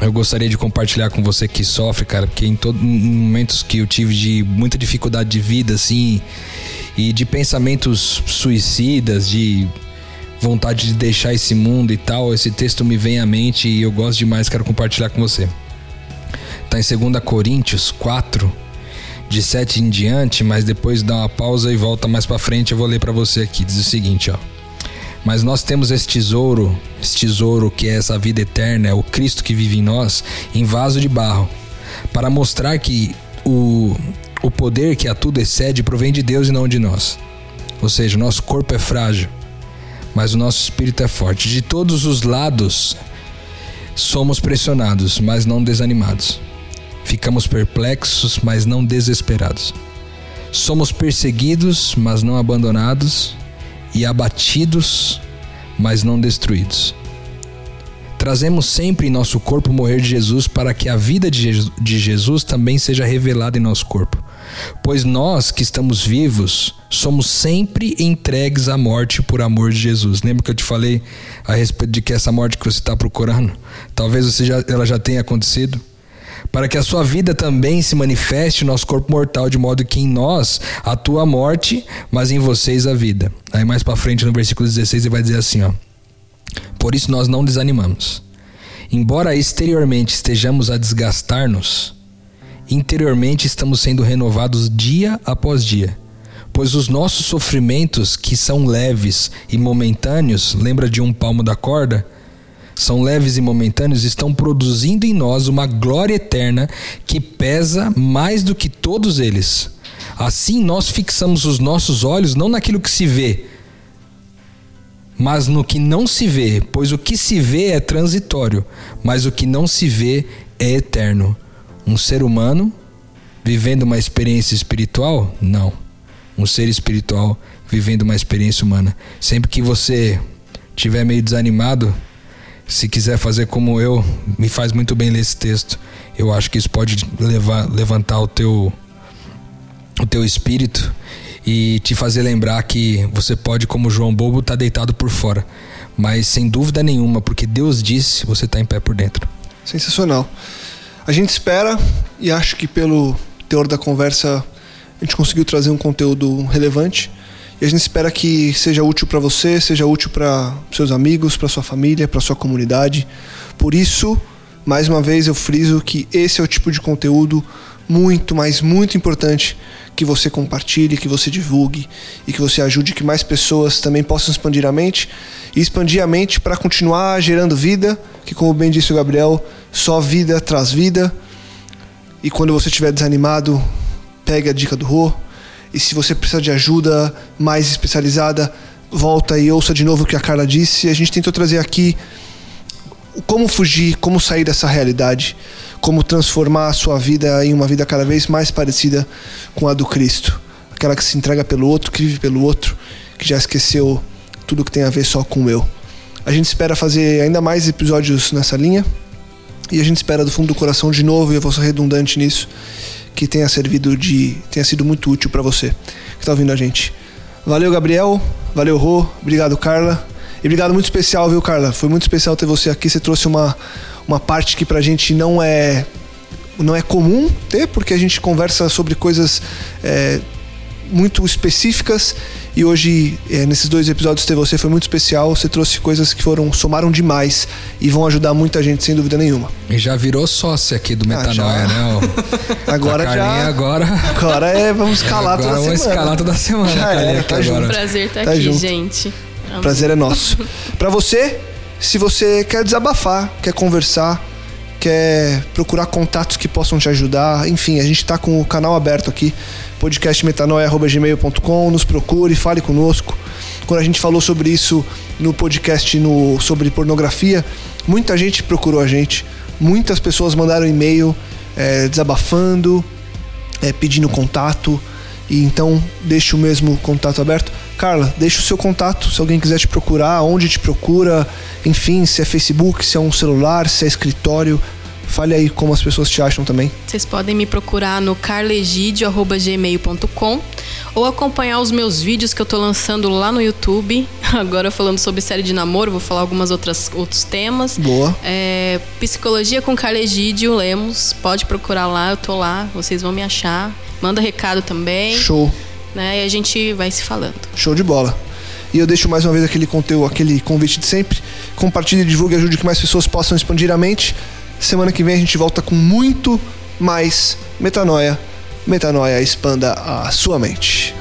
eu gostaria de compartilhar com você que sofre, cara, porque em, todo, em momentos que eu tive de muita dificuldade de vida, assim, e de pensamentos suicidas, de vontade de deixar esse mundo e tal, esse texto me vem à mente e eu gosto demais, quero compartilhar com você. Tá em 2 Coríntios 4, de 7 em diante, mas depois dá uma pausa e volta mais pra frente, eu vou ler pra você aqui. Diz o seguinte, ó. Mas nós temos esse tesouro, esse tesouro que é essa vida eterna, é o Cristo que vive em nós, em vaso de barro, para mostrar que o, o poder que a tudo excede provém de Deus e não de nós. Ou seja, nosso corpo é frágil, mas o nosso espírito é forte. De todos os lados somos pressionados, mas não desanimados. Ficamos perplexos, mas não desesperados. Somos perseguidos, mas não abandonados, e abatidos, mas não destruídos. Trazemos sempre em nosso corpo o morrer de Jesus para que a vida de Jesus- também seja revelada em nosso corpo. Pois nós que estamos vivos somos sempre entregues à morte por amor de Jesus. Lembra que eu te falei a respeito de que essa morte que você está procurando, talvez você já, ela já tenha acontecido? para que a sua vida também se manifeste no nosso corpo mortal, de modo que em nós a morte, mas em vocês a vida. Aí mais para frente no versículo 16 ele vai dizer assim, ó: Por isso nós não desanimamos. Embora exteriormente estejamos a desgastar-nos, interiormente estamos sendo renovados dia após dia. Pois os nossos sofrimentos, que são leves e momentâneos, lembra de um palmo da corda? são leves e momentâneos, estão produzindo em nós uma glória eterna que pesa mais do que todos eles. Assim nós fixamos os nossos olhos não naquilo que se vê, mas no que não se vê, pois o que se vê é transitório, mas o que não se vê é eterno. Um ser humano vivendo uma experiência espiritual? Não. Um ser espiritual vivendo uma experiência humana. Sempre que você tiver meio desanimado, se quiser fazer como eu, me faz muito bem ler esse texto. Eu acho que isso pode levar, levantar o teu o teu espírito e te fazer lembrar que você pode, como João Bobo, estar tá deitado por fora, mas sem dúvida nenhuma, porque Deus disse, você está em pé por dentro. Sensacional. A gente espera e acho que pelo teor da conversa a gente conseguiu trazer um conteúdo relevante. E a gente espera que seja útil para você, seja útil para seus amigos, para sua família, para sua comunidade. Por isso, mais uma vez eu friso que esse é o tipo de conteúdo muito, mas muito importante que você compartilhe, que você divulgue e que você ajude que mais pessoas também possam expandir a mente e expandir a mente para continuar gerando vida, que como bem disse o Gabriel, só vida traz vida. E quando você estiver desanimado, pegue a dica do Rô. E se você precisa de ajuda mais especializada, volta e ouça de novo o que a Carla disse. A gente tentou trazer aqui como fugir, como sair dessa realidade como transformar a sua vida em uma vida cada vez mais parecida com a do Cristo. Aquela que se entrega pelo outro, que vive pelo outro, que já esqueceu tudo que tem a ver só com eu. A gente espera fazer ainda mais episódios nessa linha. E a gente espera do fundo do coração de novo, e eu vou ser redundante nisso, que tenha servido de. tenha sido muito útil para você que está ouvindo a gente. Valeu, Gabriel. Valeu, Rô. Obrigado, Carla. E obrigado muito especial, viu, Carla? Foi muito especial ter você aqui. Você trouxe uma, uma parte que pra gente não é não é comum ter, porque a gente conversa sobre coisas é, muito específicas e hoje, é, nesses dois episódios ter você foi muito especial. Você trouxe coisas que foram somaram demais e vão ajudar muita gente, sem dúvida nenhuma. E já virou sócio aqui do ah, Metanoia, ah, né? agora já. Agora. Agora é, vamos escalar agora toda vamos semana. escalar toda semana. Já é, tá junto. Prazer estar tá tá aqui, junto. gente. Prazer é nosso. Para você, se você quer desabafar, quer conversar, quer procurar contatos que possam te ajudar, enfim, a gente está com o canal aberto aqui, podcastmetanoia.gmail.com, nos procure, fale conosco. Quando a gente falou sobre isso no podcast no, sobre pornografia, muita gente procurou a gente, muitas pessoas mandaram e-mail é, desabafando, é, pedindo contato, e então deixe o mesmo contato aberto. Carla, deixa o seu contato, se alguém quiser te procurar, onde te procura, enfim, se é Facebook, se é um celular, se é escritório. Fale aí como as pessoas te acham também. Vocês podem me procurar no carlegidio.gmail.com ou acompanhar os meus vídeos que eu tô lançando lá no YouTube. Agora falando sobre série de namoro, vou falar algumas outras outros temas. Boa. É, Psicologia com Carlegídio Lemos. Pode procurar lá, eu tô lá, vocês vão me achar. Manda recado também. Show né? E a gente vai se falando. Show de bola. E eu deixo mais uma vez aquele conteúdo, aquele convite de sempre. Compartilhe, divulgue, ajude que mais pessoas possam expandir a mente. Semana que vem a gente volta com muito mais metanoia. Metanoia expanda a sua mente.